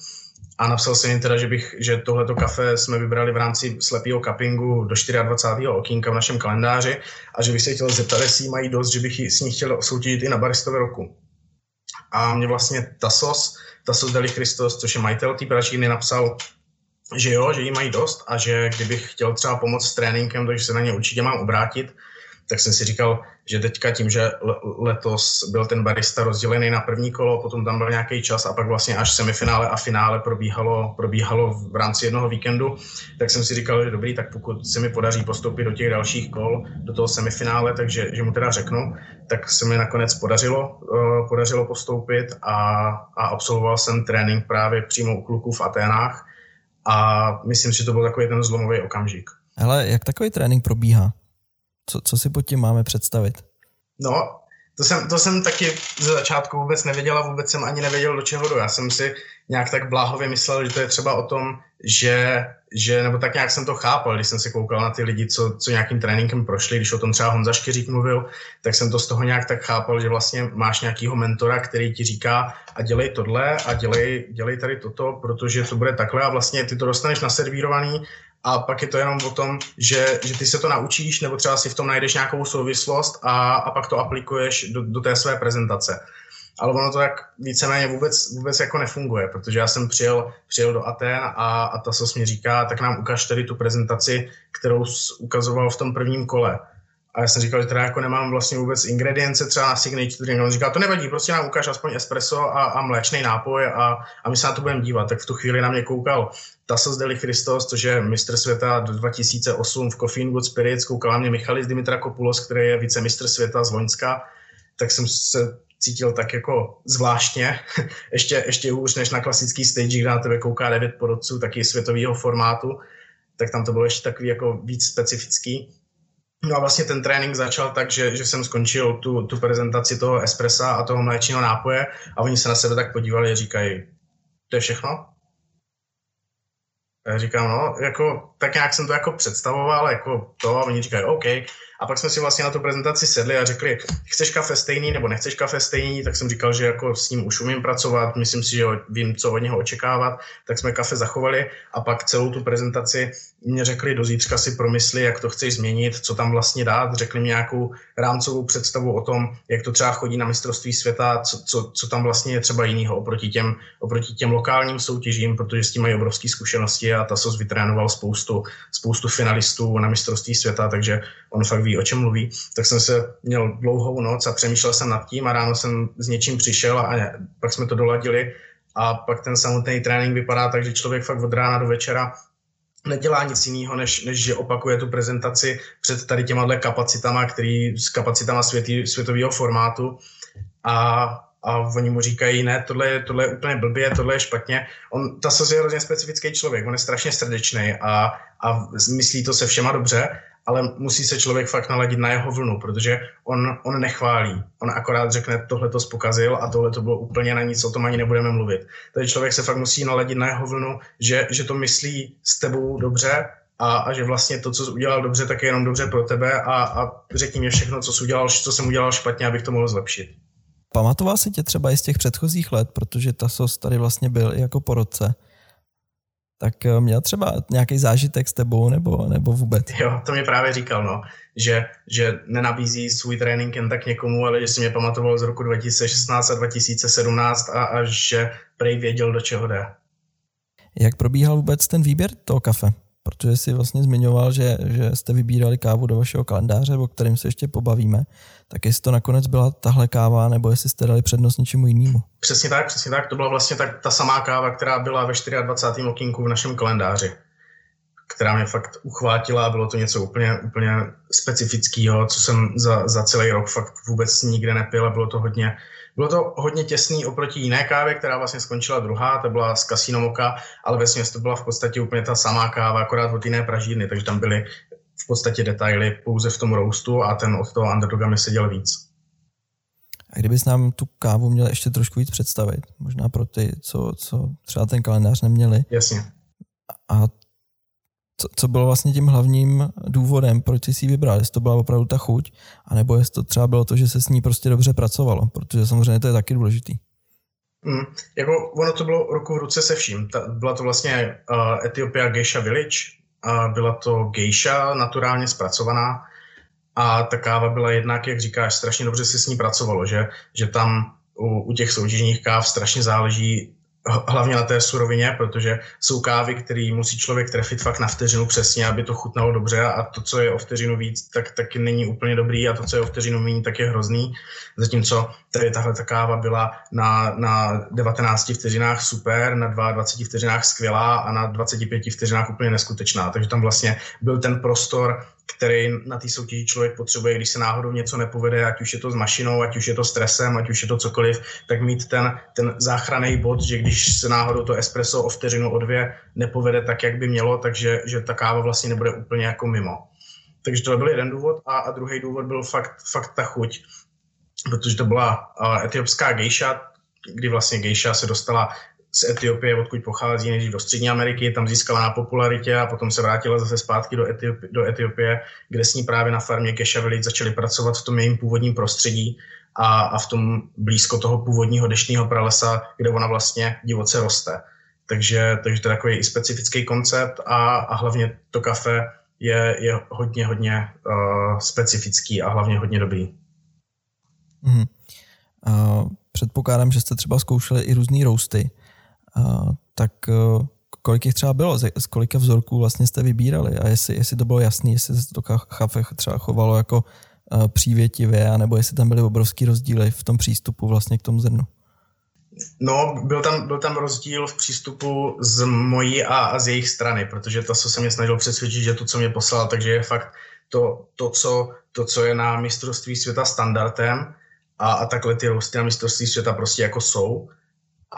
a napsal jsem jim teda, že, bych, že tohleto kafe jsme vybrali v rámci slepého cuppingu do 24. okýnka v našem kalendáři a že bych se chtěl zeptat, jestli mají dost, že bych s ní chtěl soutěžit i na baristové roku. A mě vlastně Tasos, Tasos Deli Christos, což je majitel té Pražiny, napsal, že jo, že jí mají dost a že kdybych chtěl třeba pomoct s tréninkem, takže se na ně určitě mám obrátit tak jsem si říkal, že teďka tím, že letos byl ten barista rozdělený na první kolo, potom tam byl nějaký čas a pak vlastně až semifinále a finále probíhalo, probíhalo v rámci jednoho víkendu, tak jsem si říkal, že dobrý, tak pokud se mi podaří postoupit do těch dalších kol, do toho semifinále, takže že mu teda řeknu, tak se mi nakonec podařilo, uh, podařilo postoupit a, a absolvoval jsem trénink právě přímo u kluků v Aténách a myslím, že to byl takový ten zlomový okamžik. Ale jak takový trénink probíhá? Co, co si pod tím máme představit? No, to jsem, to jsem taky ze začátku vůbec nevěděl a vůbec jsem ani nevěděl, do čeho jdu. Já jsem si nějak tak bláhově myslel, že to je třeba o tom, že, že nebo tak nějak jsem to chápal, když jsem se koukal na ty lidi, co, co nějakým tréninkem prošli, když o tom třeba Honza Škyřík mluvil, tak jsem to z toho nějak tak chápal, že vlastně máš nějakýho mentora, který ti říká a dělej tohle a dělej, dělej tady toto, protože to bude takhle a vlastně ty to dostaneš naservírovaný a pak je to jenom o tom, že, že ty se to naučíš, nebo třeba si v tom najdeš nějakou souvislost a, a pak to aplikuješ do, do té své prezentace. Ale ono to tak víceméně vůbec, vůbec jako nefunguje, protože já jsem přijel, přijel do Aten a, a ta sos mi říká, tak nám ukaž tady tu prezentaci, kterou ukazoval v tom prvním kole. A já jsem říkal, že teda jako nemám vlastně vůbec ingredience třeba na signature. On říkal, to nevadí, prostě nám ukáž aspoň espresso a, a mléčný nápoj a, a my se na to budeme dívat. Tak v tu chvíli na mě koukal Tasos Deli Christos, což je mistr světa 2008 v Coffee Good Spirits, koukal na mě Michalis Dimitrakopoulos, který je vícemistr světa z Loňska, tak jsem se cítil tak jako zvláštně, ještě, ještě hůř než na klasický stage, kde na tebe kouká devět porodců, taky světového formátu, tak tam to bylo ještě takový jako víc specifický. No a vlastně ten trénink začal tak, že, že jsem skončil tu, tu prezentaci toho espressa a toho mléčného nápoje a oni se na sebe tak podívali a říkají, to je všechno? Já říkám, no, jako, tak nějak jsem to jako představoval, jako to a oni říkají, OK, a pak jsme si vlastně na tu prezentaci sedli a řekli, chceš kafe stejný nebo nechceš kafe stejný, tak jsem říkal, že jako s ním už umím pracovat, myslím si, že vím, co od něho očekávat, tak jsme kafe zachovali a pak celou tu prezentaci mě řekli, do zítřka si promysli, jak to chceš změnit, co tam vlastně dát, řekli mi nějakou rámcovou představu o tom, jak to třeba chodí na mistrovství světa, co, co, co tam vlastně je třeba jinýho oproti těm, oproti těm lokálním soutěžím, protože s tím mají obrovské zkušenosti a ta SOS vytrénoval spoustu, spoustu finalistů na mistrovství světa, takže on fakt ví, o čem mluví, tak jsem se měl dlouhou noc a přemýšlel jsem nad tím a ráno jsem s něčím přišel a pak jsme to doladili a pak ten samotný trénink vypadá tak, že člověk fakt od rána do večera nedělá nic jiného, než, než že opakuje tu prezentaci před tady těma kapacitama, který s kapacitama světý, světového formátu a, a oni mu říkají, ne, tohle je, tohle je úplně blbě, tohle je špatně. On, ta je hrozně specifický člověk, on je strašně srdečný a, a myslí to se všema dobře ale musí se člověk fakt naladit na jeho vlnu, protože on, on nechválí. On akorát řekne, tohle to spokazil a tohle to bylo úplně na nic, o tom ani nebudeme mluvit. Takže člověk se fakt musí naladit na jeho vlnu, že, že to myslí s tebou dobře a, a že vlastně to, co jsi udělal dobře, tak je jenom dobře pro tebe a, a řekni mi všechno, co, jsi udělal, co jsem udělal špatně, abych to mohl zlepšit. Pamatoval si tě třeba i z těch předchozích let, protože ta SOS tady vlastně byl i jako porodce tak eh, měl třeba nějaký zážitek s tebou nebo, nebo vůbec? Jo, to mi právě říkal, no, že, že nenabízí svůj trénink jen tak někomu, ale že si mě pamatoval z roku 2016 a 2017 a, a že prej věděl, do čeho jde. Jak probíhal vůbec ten výběr toho kafe? Protože si vlastně zmiňoval, že, že jste vybírali kávu do vašeho kalendáře, o kterém se ještě pobavíme, tak jestli to nakonec byla tahle káva, nebo jestli jste dali přednost něčemu jinému. Přesně tak, přesně tak. To byla vlastně tak, ta samá káva, která byla ve 24. okýnku v našem kalendáři, která mě fakt uchvátila. Bylo to něco úplně, úplně specifického, co jsem za, za celý rok fakt vůbec nikde nepil a bylo to hodně, bylo to hodně těsný oproti jiné kávě, která vlastně skončila druhá, to byla z Casino Moka, ale ve to byla v podstatě úplně ta samá káva, akorát od jiné pražírny, takže tam byly v podstatě detaily pouze v tom roastu a ten od toho underdoga mi seděl víc. A kdybys nám tu kávu měl ještě trošku víc představit, možná pro ty, co, co třeba ten kalendář neměli. Jasně. A co, co bylo vlastně tím hlavním důvodem, proč jsi si ji vybral? Jestli to byla opravdu ta chuť, anebo jestli to třeba bylo to, že se s ní prostě dobře pracovalo, protože samozřejmě to je taky důležitý. Mm, jako ono to bylo ruku v ruce se vším. Ta, byla to vlastně uh, Etiopia Geisha Village, uh, byla to geisha naturálně zpracovaná a ta káva byla jednak, jak říkáš, strašně dobře se s ní pracovalo, že, že tam u, u těch soutěžních káv strašně záleží hlavně na té surovině, protože jsou kávy, které musí člověk trefit fakt na vteřinu přesně, aby to chutnalo dobře a to, co je o vteřinu víc, tak taky není úplně dobrý a to, co je o vteřinu méně, tak je hrozný. Zatímco tady tahle ta káva byla na, na 19 vteřinách super, na 22 vteřinách skvělá a na 25 vteřinách úplně neskutečná. Takže tam vlastně byl ten prostor který na té soutěži člověk potřebuje, když se náhodou něco nepovede, ať už je to s mašinou, ať už je to stresem, ať už je to cokoliv, tak mít ten, ten záchranný bod, že když se náhodou to espresso o vteřinu, o dvě nepovede tak, jak by mělo, takže že ta káva vlastně nebude úplně jako mimo. Takže to byl jeden důvod a, a druhý důvod byl fakt, fakt ta chuť, protože to byla uh, etiopská gejša, kdy vlastně gejša se dostala z Etiopie, odkud pochází, než do Střední Ameriky, tam získala na popularitě a potom se vrátila zase zpátky do, Etiopie, do Etiopie, kde s ní právě na farmě Keshaveli začali pracovat v tom jejím původním prostředí a, a v tom blízko toho původního deštního pralesa, kde ona vlastně divoce roste. Takže, takže to je takový i specifický koncept a, a hlavně to kafe je, je hodně, hodně uh, specifický a hlavně hodně dobrý. Mm. Uh, předpokládám, že jste třeba zkoušeli i různé roasty tak eh, kolik jich třeba bylo, z kolika vzorků vlastně jste vybírali a jestli, jestli to bylo jasné, jestli se to třeba chovalo jako eh, přívětivě, anebo jestli tam byly obrovský rozdíly v tom přístupu vlastně k tomu zrnu. No, byl tam, byl tam rozdíl v přístupu z mojí a, a z jejich strany, protože to, co se mě snažil přesvědčit, že to, co mě poslal, takže je fakt to, to, co, to co je na mistrovství světa standardem a, a takhle ty rousty na mistrovství světa prostě jako jsou.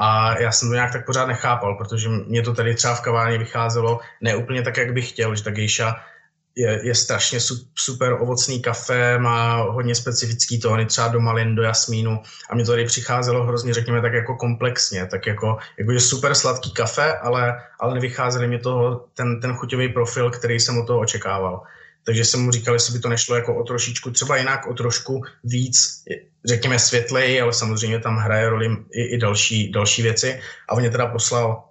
A já jsem to nějak tak pořád nechápal, protože mě to tady třeba v kavárně vycházelo ne úplně tak, jak bych chtěl, že ta gejša je, je strašně super ovocný kafe, má hodně specifický tóny, třeba do malin, do jasmínu a mě to tady přicházelo hrozně, řekněme, tak jako komplexně, tak jako, jako je super sladký kafe, ale, ale nevycházeli mi toho ten, ten chuťový profil, který jsem od toho očekával. Takže jsem mu říkal, jestli by to nešlo jako o trošičku, třeba jinak, o trošku víc, řekněme světlej, ale samozřejmě tam hraje roli i, i další, další věci. A on mě teda poslal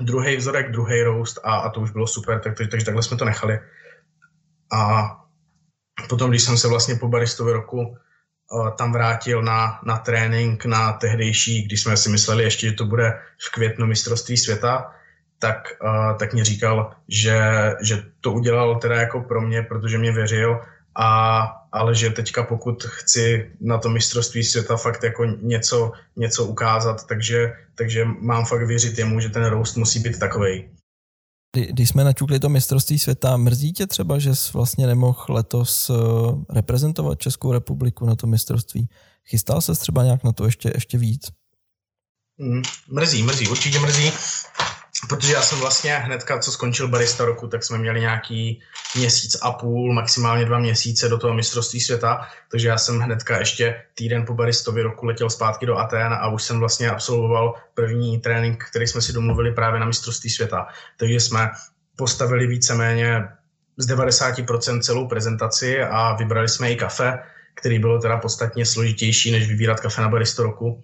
druhý vzorek, druhý roast a, a to už bylo super, tak, takže, takže takhle jsme to nechali. A potom, když jsem se vlastně po baristovi roku uh, tam vrátil na, na trénink, na tehdejší, když jsme si mysleli ještě, že to bude v květnu mistrovství světa, tak, uh, tak mě říkal, že, že to udělal teda jako pro mě, protože mě věřil a, ale že teďka pokud chci na to mistrovství světa fakt jako něco, něco ukázat, takže, takže mám fakt věřit jemu, že ten roast musí být takovej. Když jsme načukli to mistrovství světa, mrzí tě třeba, že jsi vlastně nemohl letos eh, reprezentovat Českou republiku na to mistrovství? Chystal se třeba nějak na to ještě, ještě víc? Mm, mrzí, mrzí, určitě mrzí, protože já jsem vlastně hnedka, co skončil barista roku, tak jsme měli nějaký měsíc a půl, maximálně dva měsíce do toho mistrovství světa, takže já jsem hnedka ještě týden po baristovi roku letěl zpátky do Aten a už jsem vlastně absolvoval první trénink, který jsme si domluvili právě na mistrovství světa. Takže jsme postavili víceméně z 90% celou prezentaci a vybrali jsme i kafe, který bylo teda podstatně složitější, než vybírat kafe na baristo roku.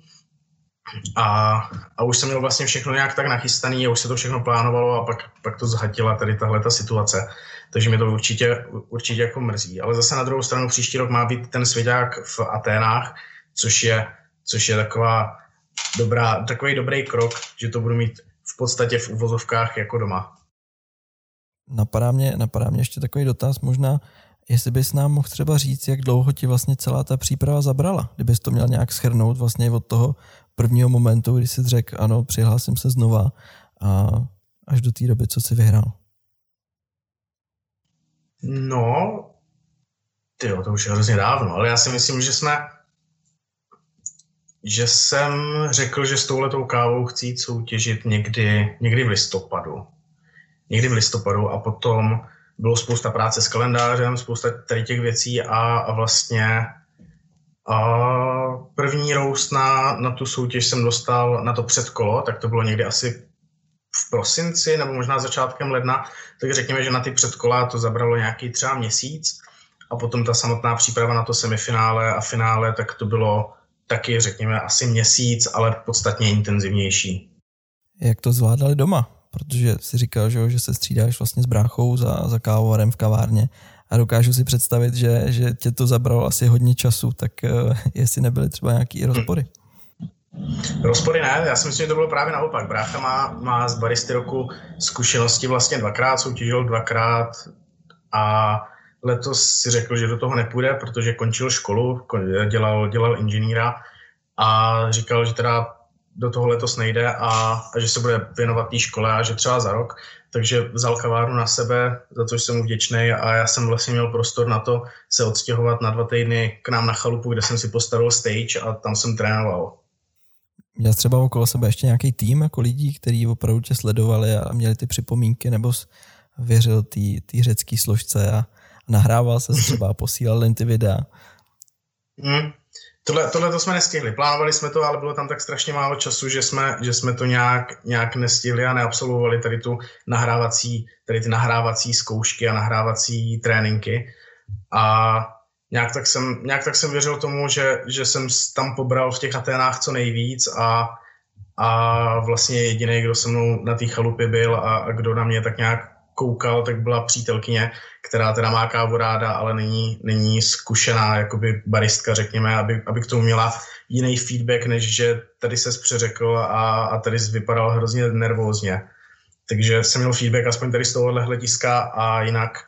A, a už jsem měl vlastně všechno nějak tak nachystaný a už se to všechno plánovalo a pak, pak to zhatila tady tahle ta situace. Takže mě to určitě, určitě jako mrzí. Ale zase na druhou stranu příští rok má být ten svěďák v Aténách, což je, což je taková dobrá, takový dobrý krok, že to budu mít v podstatě v uvozovkách jako doma. Napadá mě, napadá mě ještě takový dotaz, možná jestli bys nám mohl třeba říct, jak dlouho ti vlastně celá ta příprava zabrala, kdybys to měl nějak schrnout vlastně od toho prvního momentu, kdy jsi řekl, ano, přihlásím se znova a až do té doby, co jsi vyhrál? No, ty to už je hrozně dávno, ale já si myslím, že jsme, že jsem řekl, že s touhletou kávou chci jít soutěžit někdy, někdy v listopadu. Někdy v listopadu a potom bylo spousta práce s kalendářem, spousta tady těch věcí a, a vlastně a první roust na, na tu soutěž jsem dostal na to předkolo, tak to bylo někdy asi v prosinci nebo možná začátkem ledna, tak řekněme, že na ty předkola to zabralo nějaký třeba měsíc a potom ta samotná příprava na to semifinále a finále, tak to bylo taky, řekněme, asi měsíc, ale podstatně intenzivnější. Jak to zvládali doma? Protože si říkal, že, že se střídáš vlastně s bráchou za, za kávovarem v kavárně a dokážu si představit, že, že tě to zabralo asi hodně času, tak uh, jestli nebyly třeba nějaký rozpory. Rozpory ne, já si myslím, že to bylo právě naopak. Brácha má, má z baristy roku zkušenosti vlastně dvakrát, soutěžil dvakrát a letos si řekl, že do toho nepůjde, protože končil školu, dělal, dělal inženýra a říkal, že teda do toho letos nejde a, a že se bude věnovat té škole a že třeba za rok takže vzal kavárnu na sebe, za což jsem mu vděčný a já jsem vlastně měl prostor na to se odstěhovat na dva týdny k nám na chalupu, kde jsem si postavil stage a tam jsem trénoval. Měl třeba okolo sebe ještě nějaký tým jako lidí, kteří opravdu tě sledovali a měli ty připomínky, nebo věřil té řecké složce a nahrával se třeba a posílal jen ty videa? Hmm. Tohle, tohle to jsme nestihli. Plánovali jsme to, ale bylo tam tak strašně málo času, že jsme, že jsme to nějak, nějak nestihli a neabsolvovali tady tu nahrávací, tady ty nahrávací zkoušky a nahrávací tréninky. A nějak tak jsem, nějak tak jsem věřil tomu, že, že jsem tam pobral v těch Aténách co nejvíc a, a vlastně jediný, kdo se mnou na té chalupě byl a, a kdo na mě tak nějak koukal, tak byla přítelkyně, která teda má kávu ráda, ale není, není zkušená jakoby baristka, řekněme, aby, aby k tomu měla jiný feedback, než že tady se přeřekl a, a tady vypadal hrozně nervózně. Takže jsem měl feedback aspoň tady z tohohle hlediska a jinak,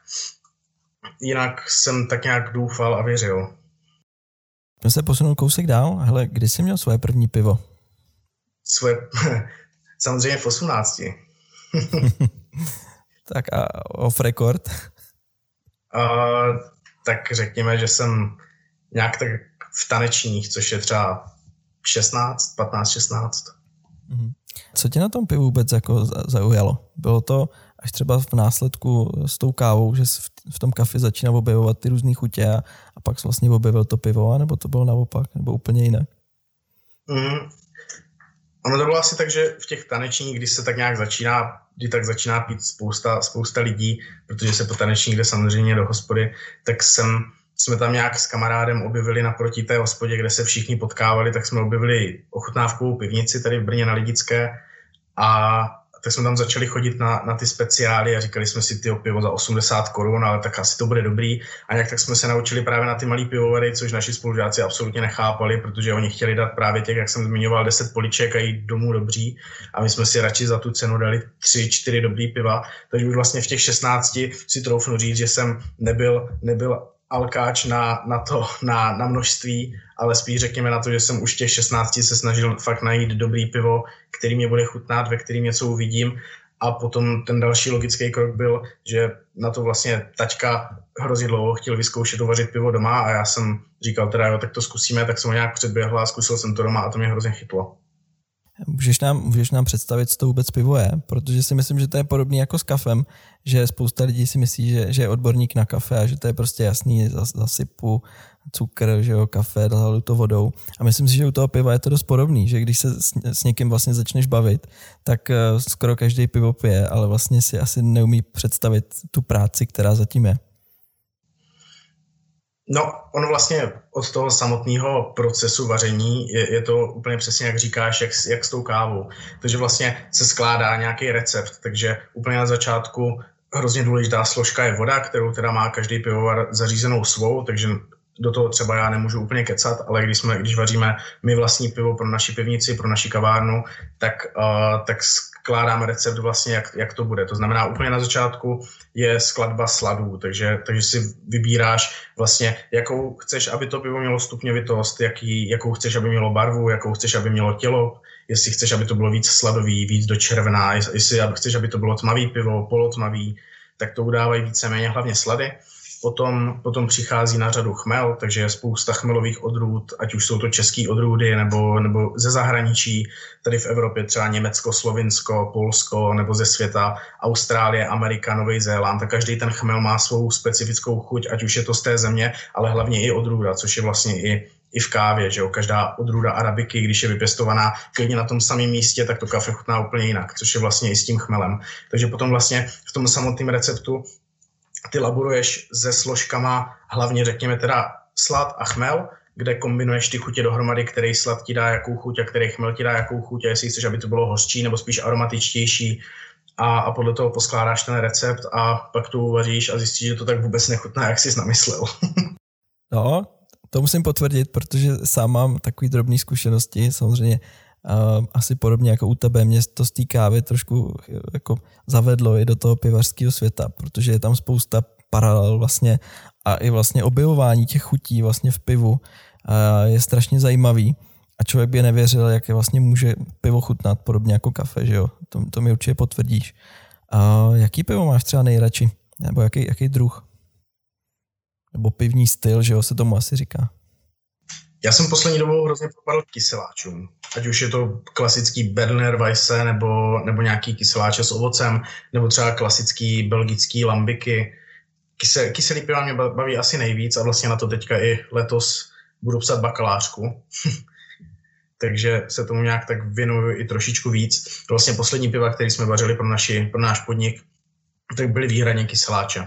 jinak jsem tak nějak doufal a věřil. Pojďme se posunout kousek dál. Hele, kdy jsi měl svoje první pivo? Svoje, samozřejmě v 18. tak a off record? Uh, tak řekněme, že jsem nějak tak v tanečních, což je třeba 16, 15, 16. Co tě na tom pivu vůbec jako zaujalo? Bylo to až třeba v následku s tou kávou, že v tom kafe začínal objevovat ty různé chutě a, a pak vlastně objevil to pivo, nebo to bylo naopak, nebo úplně jinak? Mm. Ono to bylo asi tak, že v těch tanečních, když se tak nějak začíná kdy tak začíná pít spousta, spousta lidí, protože se po taneční jde samozřejmě do hospody, tak jsem, jsme tam nějak s kamarádem objevili naproti té hospodě, kde se všichni potkávali, tak jsme objevili ochutnávkovou pivnici tady v Brně na Lidické a tak jsme tam začali chodit na, na ty speciály a říkali jsme si ty pivo za 80 korun, ale tak asi to bude dobrý. A nějak tak jsme se naučili právě na ty malý pivovary, což naši spolužáci absolutně nechápali, protože oni chtěli dát právě těch, jak jsem zmiňoval, 10 poliček a jít domů dobří. A my jsme si radši za tu cenu dali 3-4 dobrý piva. Takže už vlastně v těch 16 si troufnu říct, že jsem nebyl, nebyl alkáč na, na to, na, na množství, ale spíš řekněme na to, že jsem už těch 16 se snažil fakt najít dobrý pivo, který mě bude chutnat, ve kterým něco uvidím a potom ten další logický krok byl, že na to vlastně taťka hrozně dlouho chtěl vyzkoušet uvařit pivo doma a já jsem říkal teda jo, tak to zkusíme, tak jsem ho nějak předběhl a zkusil jsem to doma a to mě hrozně chytlo. Můžeš nám, můžeš nám představit, co to vůbec pivo je? Protože si myslím, že to je podobný jako s kafem, že spousta lidí si myslí, že, že je odborník na kafe a že to je prostě jasný, zasypu cukr, že jo, kafe, zahalu to vodou. A myslím si, že u toho piva je to dost podobný, že když se s, s někým vlastně začneš bavit, tak uh, skoro každý pivo pije, ale vlastně si asi neumí představit tu práci, která zatím je. No, ono vlastně od toho samotného procesu vaření je, je to úplně přesně, jak říkáš, jak, jak s tou kávou. Takže vlastně se skládá nějaký recept, takže úplně na začátku hrozně důležitá složka je voda, kterou teda má každý pivovar zařízenou svou, takže do toho třeba já nemůžu úplně kecat, ale když, jsme, když vaříme my vlastní pivo pro naši pivnici, pro naši kavárnu, tak, uh, tak skládáme recept vlastně, jak, jak to bude. To znamená, úplně na začátku je skladba sladů, takže, takže si vybíráš vlastně, jakou chceš, aby to pivo mělo stupňovitost, jaký, jakou chceš, aby mělo barvu, jakou chceš, aby mělo tělo, jestli chceš, aby to bylo víc sladový, víc do červená, jestli chceš, aby to bylo tmavý pivo, polotmavý, tak to udávají víceméně hlavně slady. Potom, potom přichází na řadu chmel, takže je spousta chmelových odrůd, ať už jsou to český odrůdy nebo, nebo ze zahraničí, tady v Evropě třeba Německo, Slovinsko, Polsko nebo ze světa, Austrálie, Amerika, Nový Zéland. A každý ten chmel má svou specifickou chuť, ať už je to z té země, ale hlavně i odrůda, což je vlastně i i v kávě, že jo, každá odrůda arabiky, když je vypěstovaná klidně na tom samém místě, tak to kafe chutná úplně jinak, což je vlastně i s tím chmelem. Takže potom vlastně v tom samotném receptu ty laboruješ se složkama, hlavně řekněme teda slad a chmel, kde kombinuješ ty chutě dohromady, který slad ti dá jakou chuť a který chmel ti dá jakou chuť a jestli chceš, aby to bylo hořčí nebo spíš aromatičtější a, a podle toho poskládáš ten recept a pak to uvaříš a zjistíš, že to tak vůbec nechutná, jak jsi namyslel. no, to musím potvrdit, protože sám mám takový drobné zkušenosti, samozřejmě asi podobně jako u tebe, mě to z té kávy trošku jako zavedlo i do toho pivařského světa, protože je tam spousta paralel vlastně a i vlastně objevování těch chutí vlastně v pivu je strašně zajímavý a člověk by nevěřil, jak je vlastně může pivo chutnat, podobně jako kafe, že jo? To, to mi určitě potvrdíš. Uh, jaký pivo máš třeba nejradši? Nebo jaký, jaký druh? Nebo pivní styl, že jo, se tomu asi říká. Já jsem poslední dobou hrozně propadl kyseláčům. Ať už je to klasický Berner Weisse nebo, nebo nějaký kyseláče s ovocem, nebo třeba klasický belgický lambiky. Kyse, kyselý piva mě baví asi nejvíc a vlastně na to teďka i letos budu psat bakalářku. Takže se tomu nějak tak věnuju i trošičku víc. Vlastně poslední piva, který jsme vařili pro, naši, pro náš podnik, tak byly výhradně kyseláče.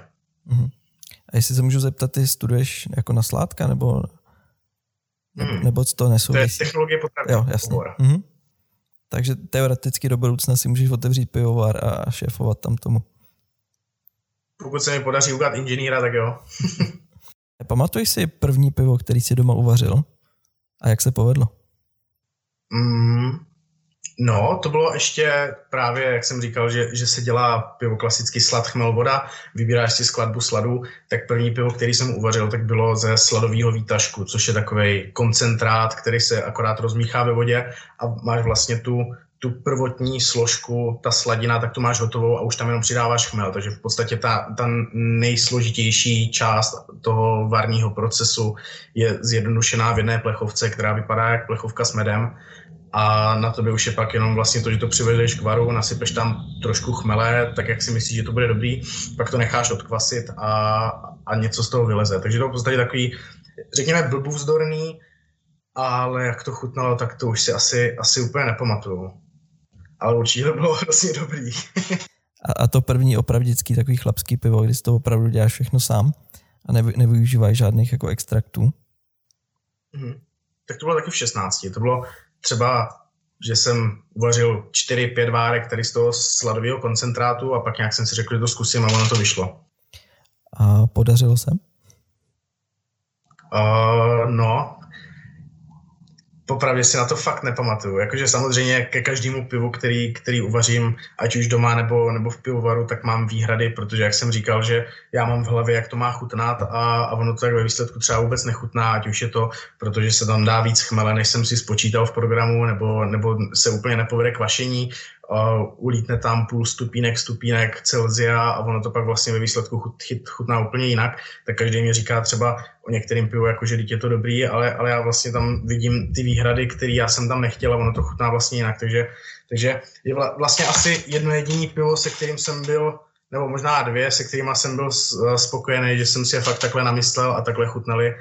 Uh-huh. A jestli se můžu zeptat, ty studuješ jako na sládka nebo Hmm. Nebo to nesouvisí? To je technologie potravy. Jo, jasně. Mhm. Takže teoreticky do budoucna si můžeš otevřít pivovar a šéfovat tam tomu. Pokud se mi podaří udělat inženýra, tak jo. Pamatuješ si první pivo, který si doma uvařil? A jak se povedlo? Mm, No, to bylo ještě právě, jak jsem říkal, že, že se dělá pivo klasicky slad, chmel, voda, vybíráš si skladbu sladu, tak první pivo, který jsem uvařil, tak bylo ze sladového výtažku, což je takový koncentrát, který se akorát rozmíchá ve vodě. A máš vlastně tu, tu prvotní složku, ta sladina, tak tu máš hotovou a už tam jenom přidáváš chmel, takže v podstatě ta, ta nejsložitější část toho varního procesu je zjednodušená v jedné plechovce, která vypadá jak plechovka s medem a na tobě už je pak jenom vlastně to, že to přivedeš k varu, nasypeš tam trošku chmele, tak jak si myslíš, že to bude dobrý, pak to necháš odkvasit a, a něco z toho vyleze. Takže to je v podstatě takový, řekněme, blbůvzdorný, ale jak to chutnalo, tak to už si asi, asi úplně nepamatuju. Ale určitě to bylo vlastně dobrý. a, a to první opravdický takový chlapský pivo, kdy si to opravdu děláš všechno sám a nevy, nevyužíváš žádných jako extraktů? Mhm. Tak to bylo taky v 16. To bylo třeba, že jsem uvařil 4-5 várek tady z toho sladového koncentrátu a pak nějak jsem si řekl, že to zkusím a ono to vyšlo. A podařilo se? Uh, no, popravdě si na to fakt nepamatuju. Jakože samozřejmě ke každému pivu, který, který uvařím, ať už doma nebo, nebo v pivovaru, tak mám výhrady, protože jak jsem říkal, že já mám v hlavě, jak to má chutnat a, a ono to tak ve výsledku třeba vůbec nechutná, ať už je to, protože se tam dá víc chmele, než jsem si spočítal v programu, nebo, nebo se úplně nepovede kvašení, uh, ulítne tam půl stupínek, stupínek Celzia a ono to pak vlastně ve výsledku chut, chutná úplně jinak, tak každý mi říká třeba o některým pivu, jako že je to dobrý, ale, ale já vlastně tam vidím ty výhrady, které já jsem tam nechtěl a ono to chutná vlastně jinak, takže, takže je vlastně asi jedno jediný pivo, se kterým jsem byl nebo možná dvě, se kterými jsem byl spokojený, že jsem si je fakt takhle namyslel a takhle chutnali.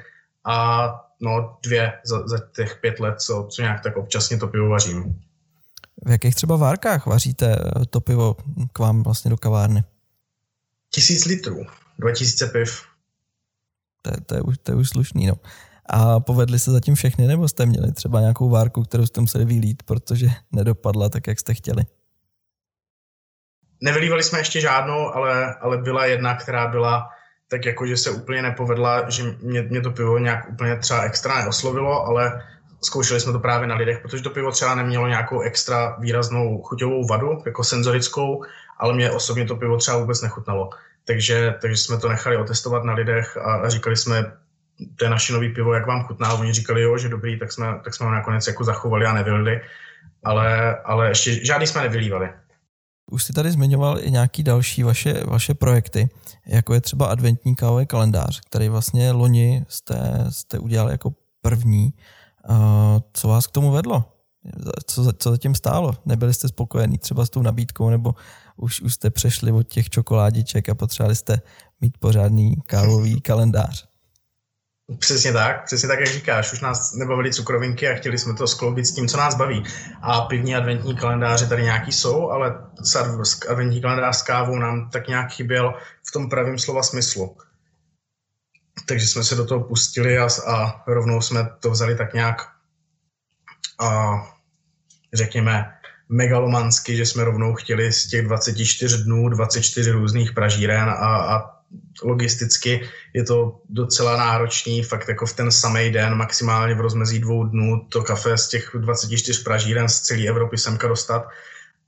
A no dvě za, za těch pět let, co, co nějak tak občasně to pivo vařím. V jakých třeba várkách vaříte to pivo k vám vlastně do kavárny? Tisíc litrů, 2000 piv. To, to, je, už, to je už slušný, no. A povedli se zatím všechny, nebo jste měli třeba nějakou várku, kterou jste museli vylít, protože nedopadla tak, jak jste chtěli? Nevylívali jsme ještě žádnou, ale, ale byla jedna, která byla tak jako, že se úplně nepovedla, že mě, mě to pivo nějak úplně třeba extra neoslovilo, ale zkoušeli jsme to právě na lidech, protože to pivo třeba nemělo nějakou extra výraznou chuťovou vadu, jako senzorickou, ale mě osobně to pivo třeba vůbec nechutnalo. Takže, takže jsme to nechali otestovat na lidech a, říkali jsme, to je naše nový pivo, jak vám chutná. Oni říkali, jo, že dobrý, tak jsme, tak jsme ho nakonec jako zachovali a nevylili. Ale, ale ještě žádný jsme nevylívali. Už jsi tady zmiňoval i nějaký další vaše, vaše projekty, jako je třeba adventní kávový kalendář, který vlastně loni jste, jste udělali jako první. Co vás k tomu vedlo? Co, co zatím stálo? Nebyli jste spokojení třeba s tou nabídkou, nebo už, už jste přešli od těch čokoládiček a potřebovali jste mít pořádný kávový kalendář? Přesně tak, přesně tak, jak říkáš. Už nás nebavily cukrovinky a chtěli jsme to skloubit s tím, co nás baví. A pivní adventní kalendáře tady nějaký jsou, ale adventní kalendář s kávou nám tak nějak chyběl v tom pravém slova smyslu. Takže jsme se do toho pustili a, a rovnou jsme to vzali tak nějak a řekněme megalomansky, že jsme rovnou chtěli z těch 24 dnů 24 různých pražíren a, a logisticky je to docela náročný, fakt jako v ten samý den, maximálně v rozmezí dvou dnů, to kafe z těch 24 pražíren z celé Evropy semka dostat.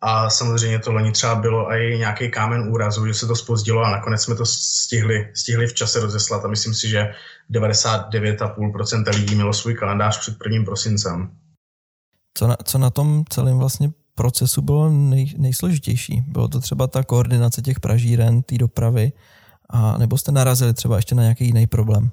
A samozřejmě to loni třeba bylo i nějaký kámen úrazu, že se to spozdilo a nakonec jsme to stihli, stihli v čase rozeslat a myslím si, že 99,5% lidí mělo svůj kalendář před prvním prosincem. Co na, co na tom celém vlastně procesu bylo nej, nejsložitější? Bylo to třeba ta koordinace těch pražíren, té dopravy, a nebo jste narazili třeba ještě na nějaký jiný problém?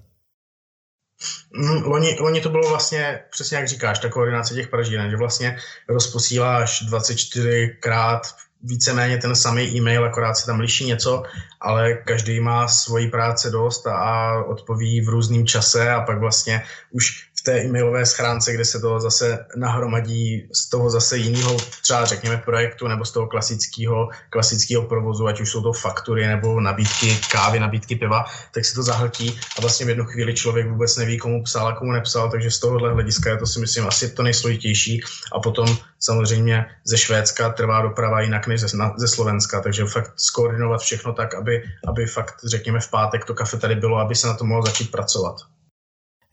Mm, loni, loni to bylo vlastně, přesně jak říkáš, ta koordinace těch pražíren, že vlastně rozposíláš 24krát víceméně ten samý e-mail, akorát se tam liší něco, ale každý má svoji práce dost a odpoví v různém čase a pak vlastně už té e-mailové schránce, kde se to zase nahromadí z toho zase jiného, třeba řekněme projektu nebo z toho klasického, klasického provozu, ať už jsou to faktury nebo nabídky kávy, nabídky piva, tak se to zahltí a vlastně v jednu chvíli člověk vůbec neví, komu psal a komu nepsal, takže z tohohle hlediska je to si myslím asi to nejsložitější. A potom samozřejmě ze Švédska trvá doprava jinak než ze, ze Slovenska, takže fakt skoordinovat všechno tak, aby, aby fakt řekněme v pátek to kafe tady bylo, aby se na to mohlo začít pracovat.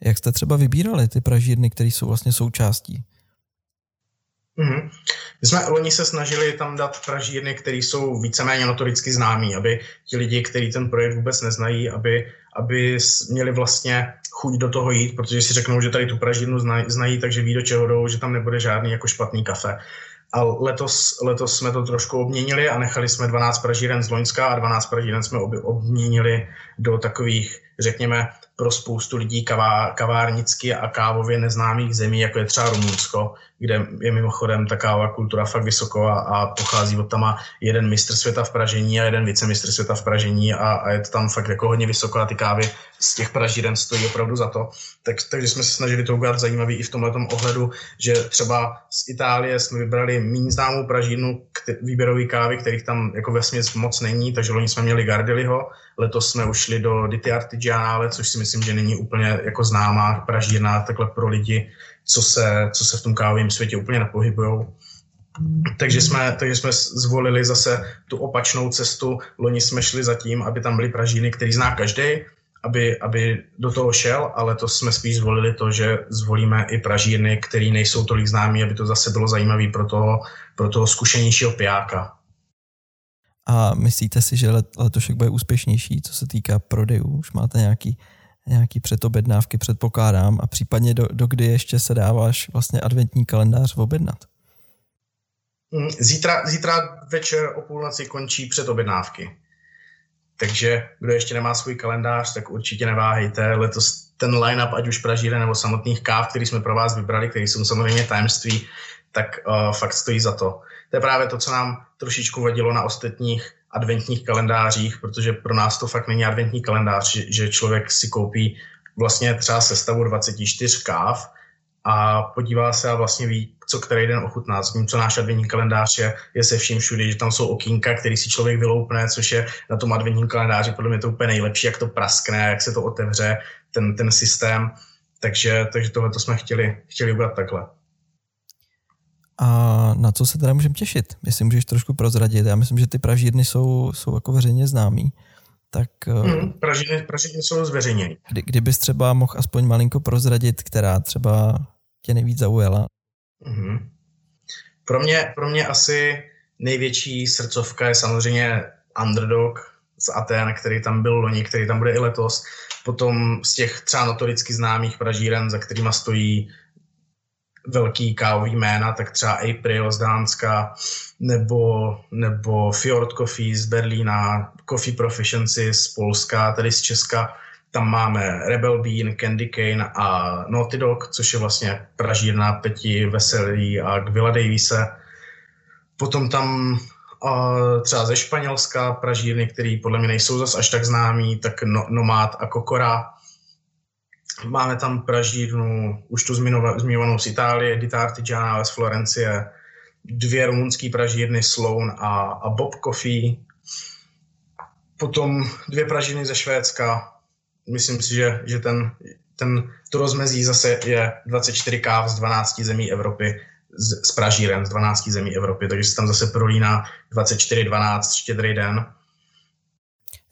Jak jste třeba vybírali ty pražírny, které jsou vlastně součástí? Mm-hmm. My jsme loni se snažili tam dát pražírny, které jsou víceméně notoricky známí, aby ti lidi, kteří ten projekt vůbec neznají, aby, aby měli vlastně chuť do toho jít, protože si řeknou, že tady tu pražírnu znají, znají takže ví, do čeho jdou, že tam nebude žádný jako špatný kafe. A letos, letos jsme to trošku obměnili a nechali jsme 12 pražíren z Loňska a 12 pražíren jsme ob, obměnili do takových, řekněme, pro spoustu lidí kavá, kavárnicky a kávově neznámých zemí, jako je třeba Rumunsko, kde je mimochodem ta kávová kultura fakt vysoko a, a pochází od tam jeden mistr světa v pražení a jeden vicemistr světa v pražení a, a je to tam fakt jako hodně vysoko a ty kávy z těch pražíren stojí opravdu za to. Tak, takže jsme se snažili to udělat zajímavý i v tomhle ohledu, že třeba z Itálie jsme vybrali méně známou pražírnu výběrový kávy, kterých tam jako ve moc není, takže loni jsme měli Gardeliho, letos jsme ušli do Ditti Artigianale, což si myslím, že není úplně jako známá pražírna takhle pro lidi, co se, co se v tom kávovém světě úplně nepohybují. Takže jsme, takže jsme zvolili zase tu opačnou cestu. Loni jsme šli za tím, aby tam byly pražíny, který zná každý, aby, aby do toho šel, ale to jsme spíš zvolili to, že zvolíme i pražírny, které nejsou tolik známé, aby to zase bylo zajímavé pro toho, pro toho zkušenějšího pijáka. A myslíte si, že let, letošek bude úspěšnější, co se týká prodejů? Už máte nějaký, nějaký předobjednávky, předpokládám, a případně do, do kdy ještě se dáváš vlastně adventní kalendář objednat? Mm, zítra, zítra večer o půlnoci končí předobjednávky. Takže kdo ještě nemá svůj kalendář, tak určitě neváhejte. Letos ten line-up, ať už pražíren nebo samotných káv, který jsme pro vás vybrali, který jsou samozřejmě tajemství, tak uh, fakt stojí za to. To je právě to, co nám trošičku vadilo na ostatních adventních kalendářích, protože pro nás to fakt není adventní kalendář, že člověk si koupí vlastně třeba sestavu 24 káv a podívá se a vlastně ví, co který den ochutná. co náš adventní kalendář je, je se vším všude, že tam jsou okýnka, který si člověk vyloupne, což je na tom adventním kalendáři podle mě to úplně nejlepší, jak to praskne, jak se to otevře, ten, ten systém. Takže, takže tohle to jsme chtěli, chtěli udělat takhle. A na co se teda můžeme těšit? Jestli můžeš trošku prozradit. Já myslím, že ty pražírny jsou, jsou jako veřejně známý. Tak, hmm, pražírny, pražírny jsou zveřejněny. Kdy, kdybys třeba mohl aspoň malinko prozradit, která třeba tě nejvíc zaujala? Hmm. Pro, mě, pro mě asi největší srdcovka je samozřejmě Underdog z Aten, který tam byl loni, který tam bude i letos. Potom z těch třeba notoricky známých pražíren, za kterými stojí velký kávový jména, tak třeba April z Dánska, nebo, nebo Fjord Coffee z Berlína, Coffee Proficiency z Polska, tady z Česka. Tam máme Rebel Bean, Candy Cane a Naughty Dog, což je vlastně pražírna Peti Veselý a Gvila Davise. Potom tam uh, třeba ze Španělska pražírny, které podle mě nejsou zas až tak známý, tak no, Nomad a Kokora Máme tam pražírnu, už tu zmiňovanou z Itálie, Ditartigiana z Florencie, dvě rumunské pražírny Sloan a, a Bob Coffee, potom dvě pražírny ze Švédska. Myslím si, že, že ten, ten, to rozmezí zase je 24 káv z 12 zemí Evropy, z, z pražíren z 12 zemí Evropy, takže se tam zase prolíná 24-12 štědrý den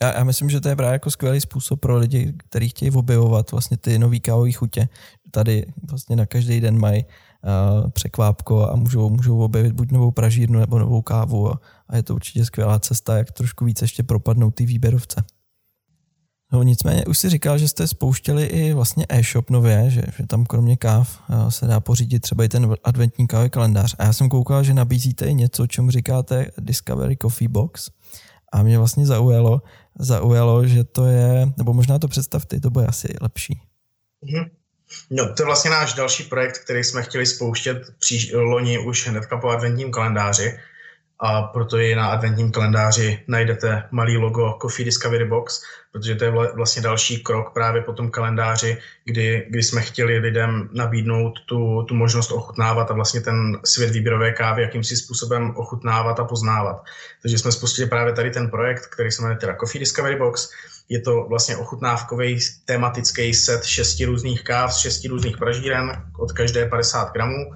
já, já myslím, že to je právě jako skvělý způsob pro lidi, kteří chtějí objevovat vlastně ty nový kávové chutě. Tady vlastně na každý den mají uh, překvápko a můžou, můžou objevit buď novou pražírnu nebo novou kávu a, a je to určitě skvělá cesta, jak trošku víc ještě propadnout ty výběrovce. No nicméně už si říkal, že jste spouštěli i vlastně e-shop nově, že, že tam kromě káv uh, se dá pořídit třeba i ten adventní kávový kalendář. A já jsem koukal, že nabízíte i něco, čemu říkáte Discovery Coffee Box. A mě vlastně zaujalo, zaujalo, že to je, nebo možná to představte, to bude asi lepší. Mm-hmm. No, to je vlastně náš další projekt, který jsme chtěli spouštět příš, loni už hnedka po adventním kalendáři a proto je na adventním kalendáři najdete malý logo Coffee Discovery Box, protože to je vlastně další krok právě po tom kalendáři, kdy, kdy jsme chtěli lidem nabídnout tu, tu možnost ochutnávat a vlastně ten svět výběrové kávy jakýmsi způsobem ochutnávat a poznávat. Takže jsme spustili právě tady ten projekt, který se jmenuje teda Coffee Discovery Box. Je to vlastně ochutnávkový tematický set šesti různých káv z šesti různých pražíren od každé 50 gramů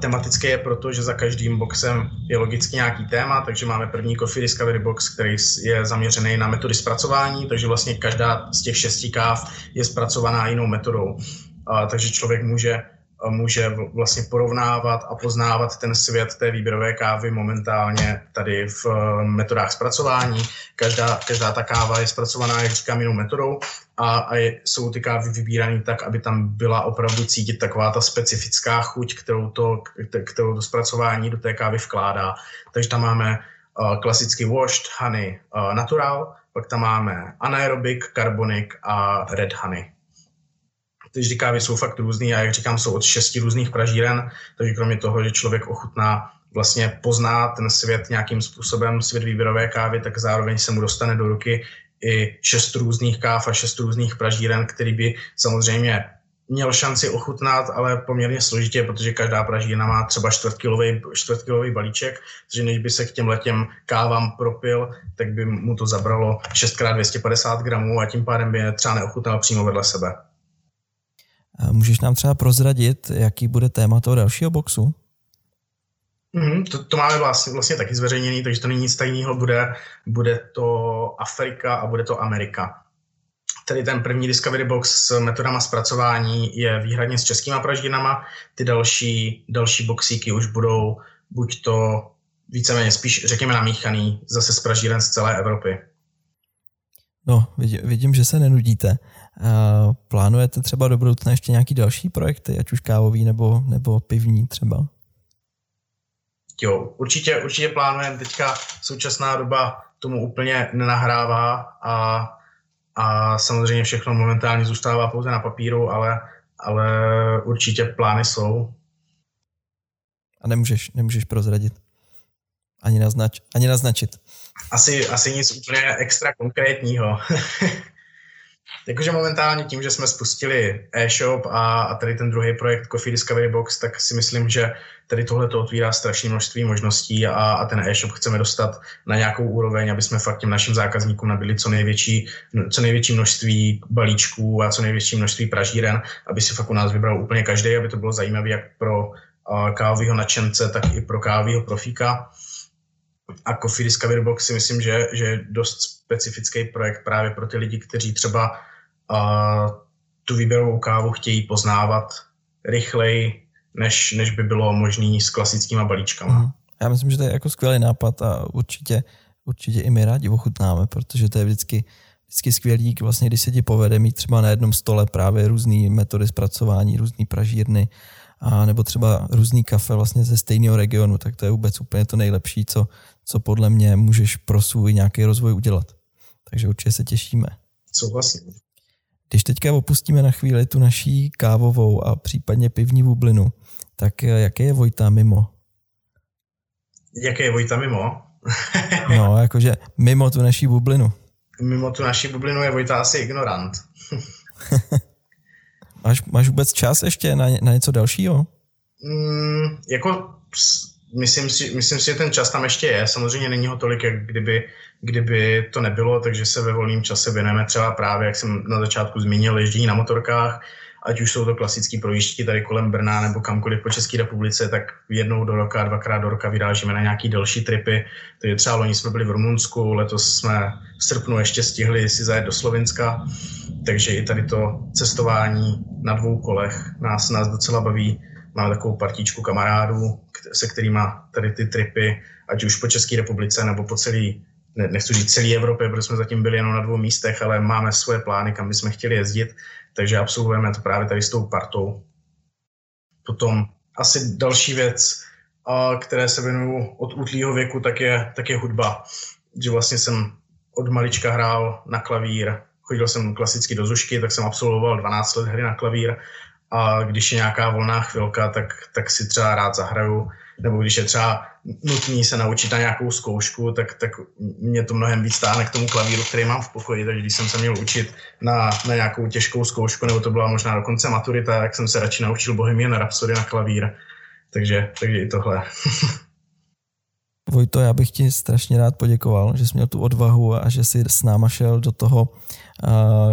tematické je proto, že za každým boxem je logicky nějaký téma, takže máme první Coffee Discovery Box, který je zaměřený na metody zpracování, takže vlastně každá z těch šesti káv je zpracovaná jinou metodou. Takže člověk může může vlastně porovnávat a poznávat ten svět té výběrové kávy momentálně tady v eh, metodách zpracování. Každá, každá ta káva je zpracovaná, jak říkám, jinou metodou a, a je, jsou ty kávy vybírané tak, aby tam byla opravdu cítit taková ta specifická chuť, kterou to, kterou to zpracování do té kávy vkládá. Takže tam máme uh, klasicky washed honey uh, natural, pak tam máme anaerobic, carbonic a red honey ty kávy jsou fakt různý a jak říkám, jsou od šesti různých pražíren, takže kromě toho, že člověk ochutná vlastně pozná ten svět nějakým způsobem, svět výběrové kávy, tak zároveň se mu dostane do ruky i šest různých káv a šest různých pražíren, který by samozřejmě měl šanci ochutnat, ale poměrně složitě, protože každá pražírna má třeba čtvrtkilový, čtvrtkilový balíček, takže než by se k těm letěm kávám propil, tak by mu to zabralo 6x250 gramů a tím pádem by je třeba neochutnal přímo vedle sebe. Můžeš nám třeba prozradit, jaký bude téma toho dalšího boxu? Mm, to, to máme vlastně, vlastně taky zveřejněný, takže to není nic tajného, bude, bude to Afrika a bude to Amerika. Tedy ten první Discovery Box s metodama zpracování je výhradně s českýma praždinama, ty další, další boxíky už budou buď to víceméně spíš, řekněme, namíchaný zase z pražíren z celé Evropy. No, vidím, vidím že se nenudíte. Plánujete třeba do budoucna ještě nějaký další projekty, ať už kávový nebo, nebo pivní třeba? Jo, určitě, určitě plánujeme. Teďka současná doba tomu úplně nenahrává a, a samozřejmě všechno momentálně zůstává pouze na papíru, ale, ale určitě plány jsou. A nemůžeš, nemůžeš prozradit? Ani, naznač, ani naznačit? Asi, asi nic úplně extra konkrétního. Jakože momentálně tím, že jsme spustili e-shop a, a tady ten druhý projekt Coffee Discovery Box, tak si myslím, že tady tohle to otvírá strašné množství možností a, a ten e-shop chceme dostat na nějakou úroveň, aby jsme fakt těm našim zákazníkům nabili co největší, co největší množství balíčků a co největší množství pražíren, aby si fakt u nás vybral úplně každý, aby to bylo zajímavé jak pro kávového nadšence, tak i pro kávového profíka. A Coffee Discovery Box si myslím, že, že je dost specifický projekt právě pro ty lidi, kteří třeba uh, tu výběrovou kávu chtějí poznávat rychleji, než, než by bylo možné s klasickými balíčkama. Mm. Já myslím, že to je jako skvělý nápad a určitě, určitě i my rádi ochutnáme, protože to je vždycky, vždycky skvělý, vlastně, když se ti povede mít třeba na jednom stole právě různé metody zpracování, různé pražírny, a nebo třeba různý kafe vlastně ze stejného regionu, tak to je vůbec úplně to nejlepší, co, co podle mě můžeš pro svůj nějaký rozvoj udělat. Takže určitě se těšíme. Souhlasím. Když teďka opustíme na chvíli tu naší kávovou a případně pivní bublinu, tak eh, jaké je Vojta mimo? Jaké je Vojta mimo? no, jakože mimo tu naší bublinu. Mimo tu naší bublinu je Vojta asi ignorant. máš, máš vůbec čas ještě na, na něco dalšího? Mm, jako myslím si, myslím si, že ten čas tam ještě je. Samozřejmě není ho tolik, jak kdyby, kdyby to nebylo, takže se ve volném čase věnujeme třeba právě, jak jsem na začátku zmínil, ježdění na motorkách, ať už jsou to klasické projížďky tady kolem Brna nebo kamkoliv po České republice, tak jednou do roka, dvakrát do roka vyrážíme na nějaký další tripy. Takže třeba loni jsme byli v Rumunsku, letos jsme v srpnu ještě stihli si zajet do Slovenska, takže i tady to cestování na dvou kolech nás, nás docela baví. Máme takovou partičku kamarádů, se kterými tady ty tripy, ať už po České republice nebo po celý ne, nechci říct celé Evropě, protože jsme zatím byli jenom na dvou místech, ale máme svoje plány, kam bychom chtěli jezdit, takže absolvujeme to právě tady s tou partou. Potom asi další věc, které se věnuju od útlýho věku, tak je, tak je hudba. Že vlastně jsem od malička hrál na klavír, chodil jsem klasicky do zušky, tak jsem absolvoval 12 let hry na klavír a když je nějaká volná chvilka, tak, tak si třeba rád zahraju, nebo když je třeba nutný se naučit na nějakou zkoušku, tak, tak mě to mnohem víc stáhne k tomu klavíru, který mám v pokoji, takže když jsem se měl učit na, na nějakou těžkou zkoušku, nebo to byla možná dokonce maturita, tak jsem se radši naučil Bohemian Rhapsody na klavír. Takže, takže i tohle. Vojto, já bych ti strašně rád poděkoval, že jsi měl tu odvahu a že jsi s náma šel do toho,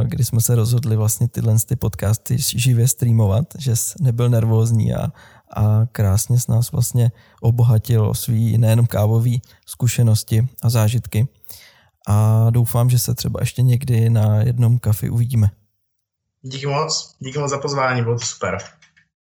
kdy jsme se rozhodli vlastně tyhle ty podcasty živě streamovat, že nebyl nervózní a, a krásně s nás vlastně obohatil o svý nejenom kávový zkušenosti a zážitky. A doufám, že se třeba ještě někdy na jednom kafi uvidíme. Díky moc, díky moc za pozvání, bylo to super.